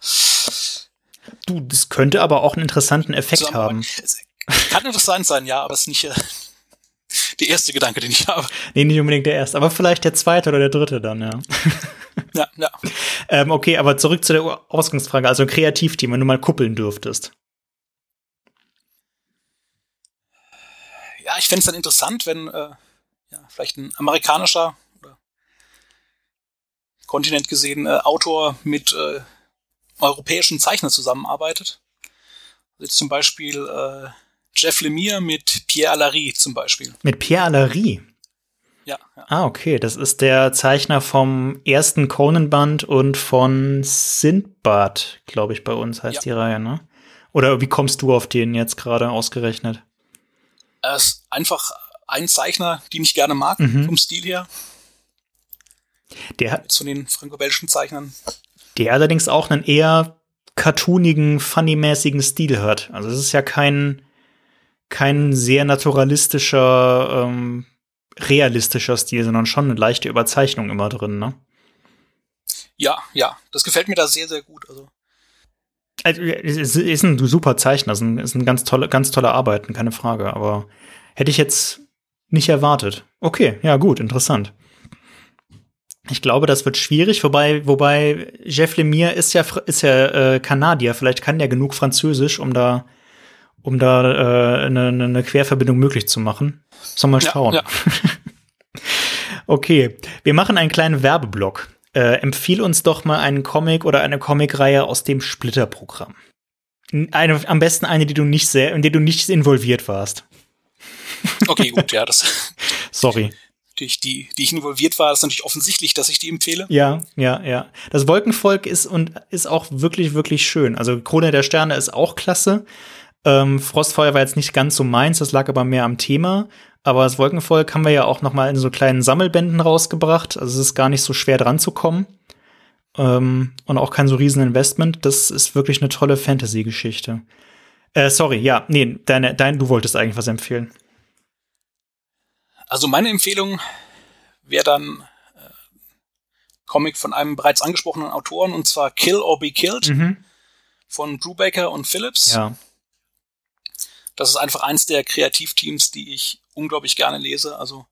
Du, das könnte aber auch einen interessanten Effekt haben. Es kann interessant sein, ja, aber es ist nicht äh, [LAUGHS] der erste Gedanke, den ich habe. Nee, nicht unbedingt der erste, aber vielleicht der zweite oder der dritte dann, ja. Ja, ja. [LAUGHS] ähm, okay, aber zurück zu der Ausgangsfrage, also ein Kreativteam, wenn du mal kuppeln dürftest. ja ich fände es dann interessant, wenn äh, ja, vielleicht ein amerikanischer oder Kontinent gesehen äh, Autor mit äh, europäischen Zeichnern zusammenarbeitet. Jetzt zum Beispiel äh, Jeff Lemire mit Pierre Allary zum Beispiel. Mit Pierre Allary? Ja, ja. Ah, okay. Das ist der Zeichner vom ersten Conan-Band und von Sindbad, glaube ich, bei uns heißt ja. die Reihe, ne? Oder wie kommst du auf den jetzt gerade ausgerechnet? Er ist einfach ein Zeichner, den ich gerne mag, mhm. vom Stil her. Der hat. Zu den franco-belgischen Zeichnern. Der allerdings auch einen eher cartoonigen, funny-mäßigen Stil hat. Also es ist ja kein, kein sehr naturalistischer, ähm, realistischer Stil, sondern schon eine leichte Überzeichnung immer drin, ne? Ja, ja, das gefällt mir da sehr, sehr gut. Also, also es ist ein super Zeichner, es ist ein, ist ein ganz tolle, ganz tolle Arbeiten, keine Frage. Aber hätte ich jetzt nicht erwartet. Okay, ja gut, interessant. Ich glaube, das wird schwierig, wobei, wobei Jeff Lemire ist ja, ist ja äh, Kanadier. Vielleicht kann der genug Französisch, um da, um da äh, eine, eine Querverbindung möglich zu machen. Sollen wir mal schauen. Ja, ja. [LAUGHS] okay, wir machen einen kleinen Werbeblock. Äh, empfiehl uns doch mal einen Comic oder eine Comicreihe aus dem Splitter-Programm. Eine, am besten eine, die du nicht sehr, in der du nicht involviert warst. [LAUGHS] Okay, gut, ja, das. [LAUGHS] Sorry durch die, die ich involviert war, ist natürlich offensichtlich, dass ich die empfehle. Ja, ja, ja. Das Wolkenvolk ist und ist auch wirklich, wirklich schön. Also Krone der Sterne ist auch klasse. Ähm, Frostfeuer war jetzt nicht ganz so meins, das lag aber mehr am Thema. Aber das Wolkenvolk haben wir ja auch noch mal in so kleinen Sammelbänden rausgebracht. Also es ist gar nicht so schwer dran zu kommen. Ähm, und auch kein so riesen Investment. Das ist wirklich eine tolle Fantasy-Geschichte. Äh, sorry, ja, nee, deine, dein, du wolltest eigentlich was empfehlen. Also meine Empfehlung wäre dann äh, Comic von einem bereits angesprochenen Autoren und zwar Kill or Be Killed mhm. von Brubaker und Phillips. Ja. Das ist einfach eins der Kreativteams, die ich unglaublich gerne lese. Also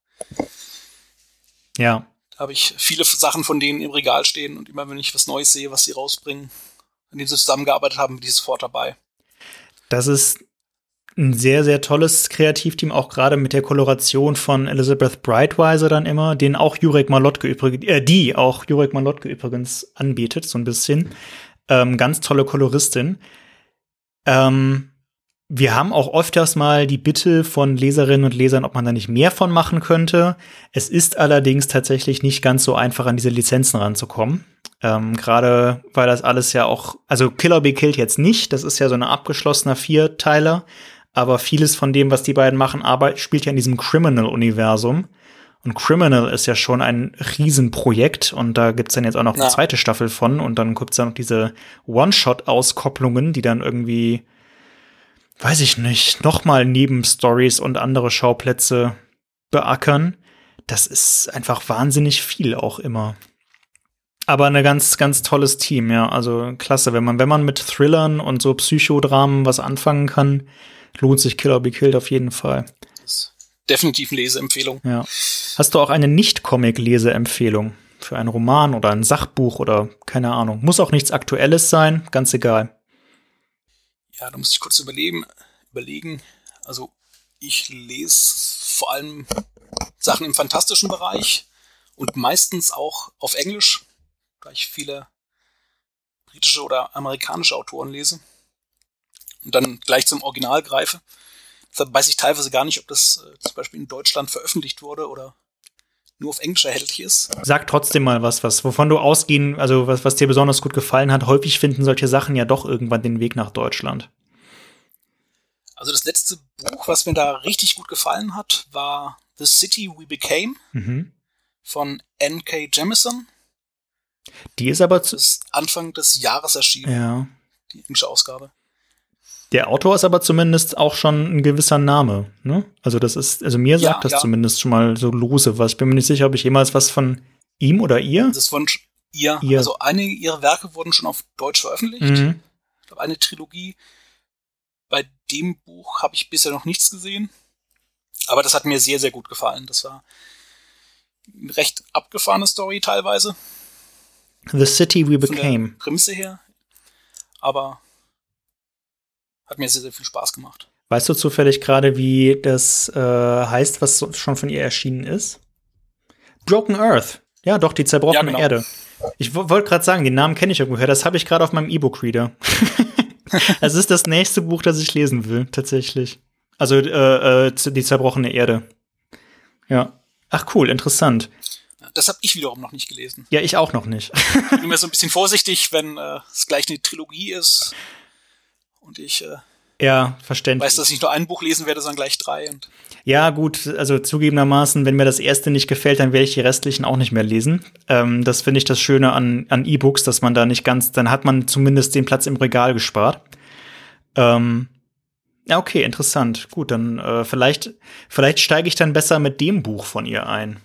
ja. Da habe ich viele Sachen von denen im Regal stehen und immer wenn ich was Neues sehe, was sie rausbringen, an denen sie zusammengearbeitet haben, bin ich sofort dabei. Das ist ein sehr, sehr tolles Kreativteam, auch gerade mit der Koloration von Elizabeth Brightweiser dann immer, den auch Jurek Malotke übrigens, äh, die auch Jurek Malotke übrigens anbietet, so ein bisschen. Ähm, ganz tolle Koloristin. Ähm, wir haben auch öfters mal die Bitte von Leserinnen und Lesern, ob man da nicht mehr von machen könnte. Es ist allerdings tatsächlich nicht ganz so einfach, an diese Lizenzen ranzukommen. Ähm, Gerade weil das alles ja auch, also Killer Be Killed jetzt nicht, das ist ja so ein abgeschlossener Vierteiler, aber vieles von dem, was die beiden machen, arbeit spielt ja in diesem Criminal-Universum. Und Criminal ist ja schon ein Riesenprojekt und da gibt's dann jetzt auch noch ja. die zweite Staffel von und dann gibt's dann noch diese One-Shot-Auskopplungen, die dann irgendwie, weiß ich nicht, nochmal Nebenstories und andere Schauplätze beackern. Das ist einfach wahnsinnig viel auch immer. Aber eine ganz, ganz tolles Team, ja. Also klasse, wenn man, wenn man mit Thrillern und so Psychodramen was anfangen kann, lohnt sich Killer Be Killed auf jeden Fall. definitiv eine Leseempfehlung. Ja. Hast du auch eine Nicht-Comic-Leseempfehlung für einen Roman oder ein Sachbuch oder keine Ahnung? Muss auch nichts Aktuelles sein, ganz egal. Ja, da muss ich kurz überlegen. überlegen. Also ich lese vor allem Sachen im fantastischen Bereich und meistens auch auf Englisch, da ich viele britische oder amerikanische Autoren lese und dann gleich zum Original greife. Deshalb weiß ich teilweise gar nicht, ob das äh, zum Beispiel in Deutschland veröffentlicht wurde oder nur auf Englisch erhältlich ist. Sag trotzdem mal was, was, wovon du ausgehen, also was, was dir besonders gut gefallen hat. Häufig finden solche Sachen ja doch irgendwann den Weg nach Deutschland. Also das letzte Buch, was mir da richtig gut gefallen hat, war The City We Became mhm. von N.K. Jemison. Die ist aber zu ist Anfang des Jahres erschienen. Ja. Die englische Ausgabe. Der Autor ist aber zumindest auch schon ein gewisser Name, ne? Also das ist, also mir sagt ja, das ja. zumindest schon mal so lose was. Ich bin mir nicht sicher, ob ich jemals was von ihm oder ihr. Das ist von ihr. ihr. Also einige ihrer Werke wurden schon auf Deutsch veröffentlicht. Mhm. Ich glaube, eine Trilogie. Bei dem Buch habe ich bisher noch nichts gesehen. Aber das hat mir sehr, sehr gut gefallen. Das war eine recht abgefahrene Story teilweise. The City We Became. Prämisse her. Aber hat mir sehr, sehr viel Spaß gemacht. Weißt du zufällig gerade, wie das äh, heißt, was schon von ihr erschienen ist? Broken Earth. Ja, doch, die zerbrochene ja, genau. Erde. Ich wollte gerade sagen, den Namen kenne ich irgendwoher. Das habe ich gerade auf meinem E-Book-Reader. [LAUGHS] das ist das nächste Buch, das ich lesen will, tatsächlich. Also äh, äh, die zerbrochene Erde. Ja. Ach cool, interessant. Das habe ich wiederum noch nicht gelesen. Ja, ich auch noch nicht. ich bin immer so ein bisschen vorsichtig, wenn äh, es gleich eine Trilogie ist und ich äh, ja, verständlich. weiß, dass ich nur ein Buch lesen werde, sondern gleich drei. Und ja, gut, also zugegebenermaßen, wenn mir das erste nicht gefällt, dann werde ich die restlichen auch nicht mehr lesen. Ähm, das finde ich das Schöne an, an E-Books, dass man da nicht ganz, dann hat man zumindest den Platz im Regal gespart. Ähm, ja, okay, interessant. Gut, dann äh, vielleicht, vielleicht steige ich dann besser mit dem Buch von ihr ein.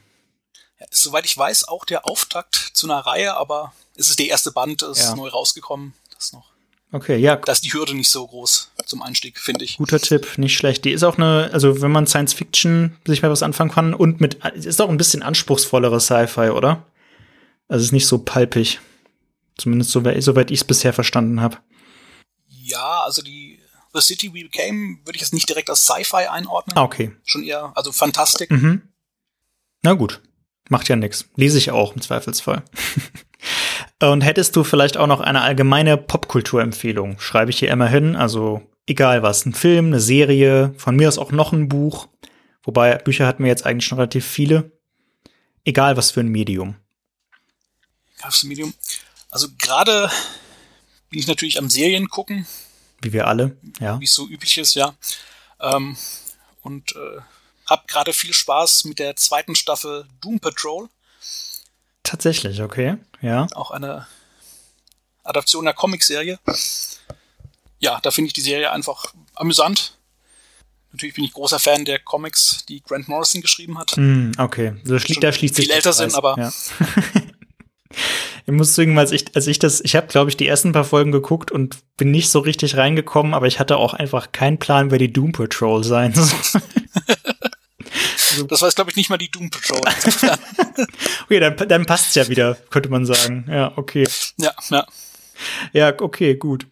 Ja, ist, soweit ich weiß, auch der Auftakt zu einer Reihe, aber es ist der erste Band, ist Ja. neu rausgekommen. Das noch. Okay, ja, Da ist die Hürde nicht so groß zum Einstieg, finde ich. guter Tipp, nicht schlecht. Die ist auch eine, also wenn man Science Fiction sich mal was anfangen kann und mit, ist auch ein bisschen anspruchsvollere Sci-Fi, oder? Also ist nicht so palpig. Zumindest soweit, soweit ich es bisher verstanden habe. Ja, also die The City We Became würde ich jetzt nicht direkt als Sci-Fi einordnen. Ah, okay. Schon eher, also Fantastik. Mhm. Na gut. Macht ja nix. Lese ich auch im Zweifelsfall. [LAUGHS] Und hättest du vielleicht auch noch eine allgemeine Popkulturempfehlung? Schreibe ich hier immer hin. Also egal was. Ein Film, eine Serie, von mir aus auch noch ein Buch. Wobei Bücher hatten wir jetzt eigentlich schon relativ viele. Egal was für ein Medium. Greifst du Medium. Also gerade bin ich natürlich am Serien gucken, Wie wir alle. Ja. wie es so üblich ist, ja. Ähm, und äh, hab gerade viel Spaß mit der zweiten Staffel Doom Patrol, Tatsächlich, okay. Ja. auch eine Adaption der Comicserie. Ja, da finde ich die Serie einfach amüsant. Natürlich bin ich großer Fan der Comics, die Grant Morrison geschrieben hat. Hm, okay. Da, schli da schließt sich viel älter sind, aber- Ja. [LAUGHS] ich muss sagen, als ich, als ich das, ich habe, glaube ich, die ersten paar Folgen geguckt und bin nicht so richtig reingekommen, aber ich hatte auch einfach keinen Plan, wer die Doom Patrol sein soll. [LAUGHS] Das weiß, glaube ich, nicht mal die Doom Patrol. [LAUGHS] okay, dann, dann passt's ja wieder, könnte man sagen. Ja, okay. ja, ja. Ja, okay, gut.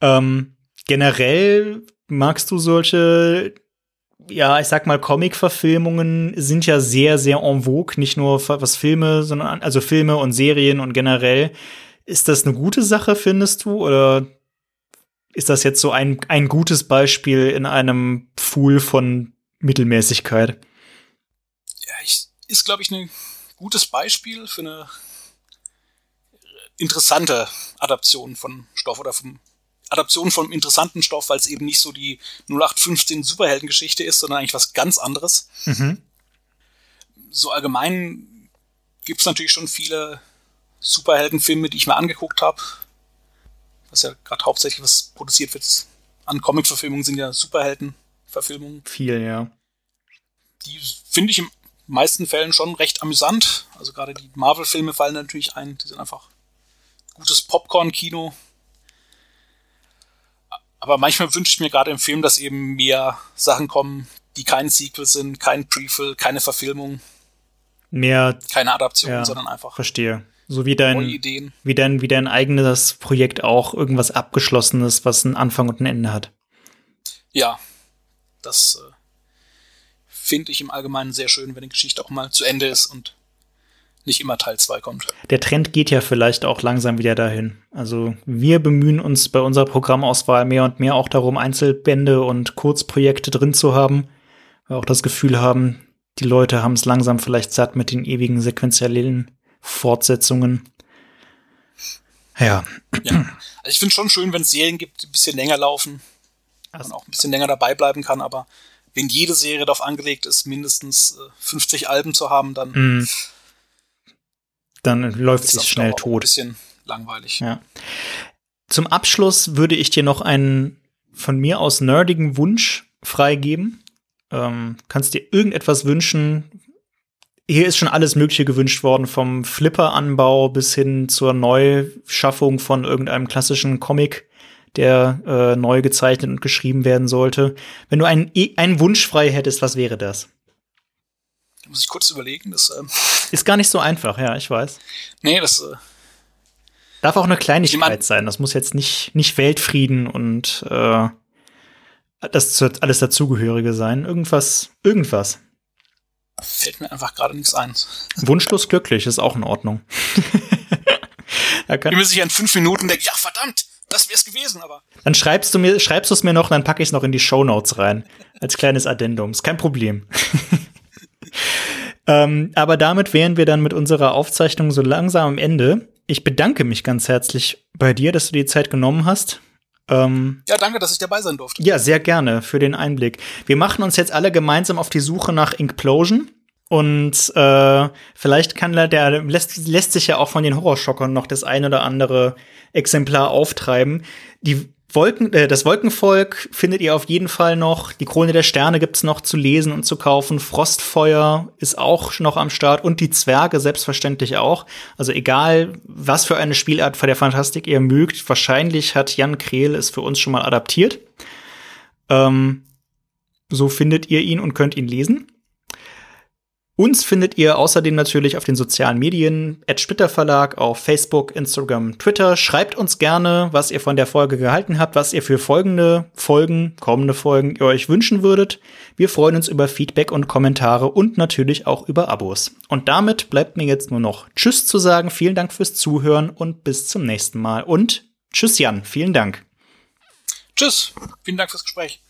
Ähm, generell magst du solche, ja, ich sag mal, Comic-Verfilmungen sind ja sehr, sehr en vogue, nicht nur was Filme, sondern also Filme und Serien und generell. Ist das eine gute Sache, findest du? Oder ist das jetzt so ein, ein gutes Beispiel in einem Pool von Mittelmäßigkeit? Ist, glaube ich, ein gutes Beispiel für eine interessante Adaption von Stoff oder vom Adaption von einem interessanten Stoff, weil es eben nicht so die 0815 Superheldengeschichte ist, sondern eigentlich was ganz anderes. Mhm. So allgemein gibt es natürlich schon viele Superheldenfilme, die ich mir angeguckt habe. Was ja gerade hauptsächlich was produziert wird an Comic-Verfilmungen sind ja Superhelden-Verfilmungen. Viel, ja. die finde ich in meisten Fällen schon recht amüsant. Also gerade die Marvel-Filme fallen natürlich ein. Die sind einfach gutes Popcorn-Kino. Aber manchmal wünsche ich mir gerade im Film, dass eben mehr Sachen kommen, die kein Sequel sind, kein Prequel, keine Verfilmung, Mehr, keine Adaption, Ja. sondern einfach verstehe. So wie dein, Ideen. wie dein, wie dein eigenes Projekt auch irgendwas Abgeschlossenes, was einen Anfang und ein Ende hat. Ja, das äh, finde ich im Allgemeinen sehr schön, wenn die Geschichte auch mal zu Ende ist und nicht immer Teil 2 kommt. Der Trend geht ja vielleicht auch langsam wieder dahin. Also wir bemühen uns bei unserer Programmauswahl mehr und mehr auch darum, Einzelbände und Kurzprojekte drin zu haben. Weil wir auch das Gefühl haben, die Leute haben es langsam vielleicht satt mit den ewigen sequenziellen Fortsetzungen. Ja, Ja. Also ich finde schon schön, wenn es Serien gibt, die ein bisschen länger laufen, man auch ein bisschen länger dabei bleiben kann, aber wenn jede Serie darauf angelegt ist, mindestens äh, 50 Alben zu haben, dann mm. dann läuft sie schnell auch ein tot. bisschen langweilig. Ja. Zum Abschluss würde ich dir noch einen von mir aus nerdigen Wunsch freigeben. Ähm, kannst dir irgendetwas wünschen. Hier ist schon alles Mögliche gewünscht worden, vom Flipper-Anbau bis hin zur Neuschaffung von irgendeinem klassischen Comic, der äh, neu gezeichnet und geschrieben werden sollte. Wenn du einen, einen Wunsch frei hättest, was wäre das? Da muss ich kurz überlegen. Das, ähm, [LAUGHS] Ist gar nicht so einfach, ja, ich weiß. nee, das äh, Darf auch eine Kleinigkeit sein. Das muss jetzt nicht, nicht Weltfrieden und äh, das alles dazugehörige sein. Irgendwas, irgendwas. fällt mir einfach gerade nichts ein. Wunschlos glücklich ist auch in Ordnung. ich bin mir sicher, in fünf Minuten denke ich, ach verdammt, das wär's gewesen, aber. Dann schreibst du mir, schreibst du es mir noch, dann packe ich es noch in die Show Notes rein. Als kleines Addendum. Ist kein Problem. [LAUGHS] ähm, aber damit wären wir dann mit unserer Aufzeichnung so langsam am Ende. Ich bedanke mich ganz herzlich bei dir, dass du die Zeit genommen hast. Ähm, ja, danke, dass ich dabei sein durfte. Ja, sehr gerne für den Einblick. Wir machen uns jetzt alle gemeinsam auf die Suche nach Inkplosion. Und äh, vielleicht kann der, der lässt, lässt sich ja auch von den Horrorschockern noch das ein oder andere Exemplar auftreiben. Die Wolken, äh, das Wolkenvolk findet ihr auf jeden Fall noch. Die Krone der Sterne gibt's noch zu lesen und zu kaufen. Frostfeuer ist auch noch am Start und die Zwerge selbstverständlich auch. Also egal, was für eine Spielart von der Fantastik ihr mögt, wahrscheinlich hat Jan Krehl es für uns schon mal adaptiert. Ähm, so findet ihr ihn und könnt ihn lesen. Uns findet ihr außerdem natürlich auf den sozialen Medien, at Splitter Verlag, auf Facebook, Instagram, Twitter. Schreibt uns gerne, was ihr von der Folge gehalten habt, was ihr für folgende Folgen, kommende Folgen ihr euch wünschen würdet. Wir freuen uns über Feedback und Kommentare und natürlich auch über Abos. Und damit bleibt mir jetzt nur noch Tschüss zu sagen. Vielen Dank fürs Zuhören und bis zum nächsten Mal. Und Tschüss Jan, vielen Dank. Tschüss, vielen Dank fürs Gespräch.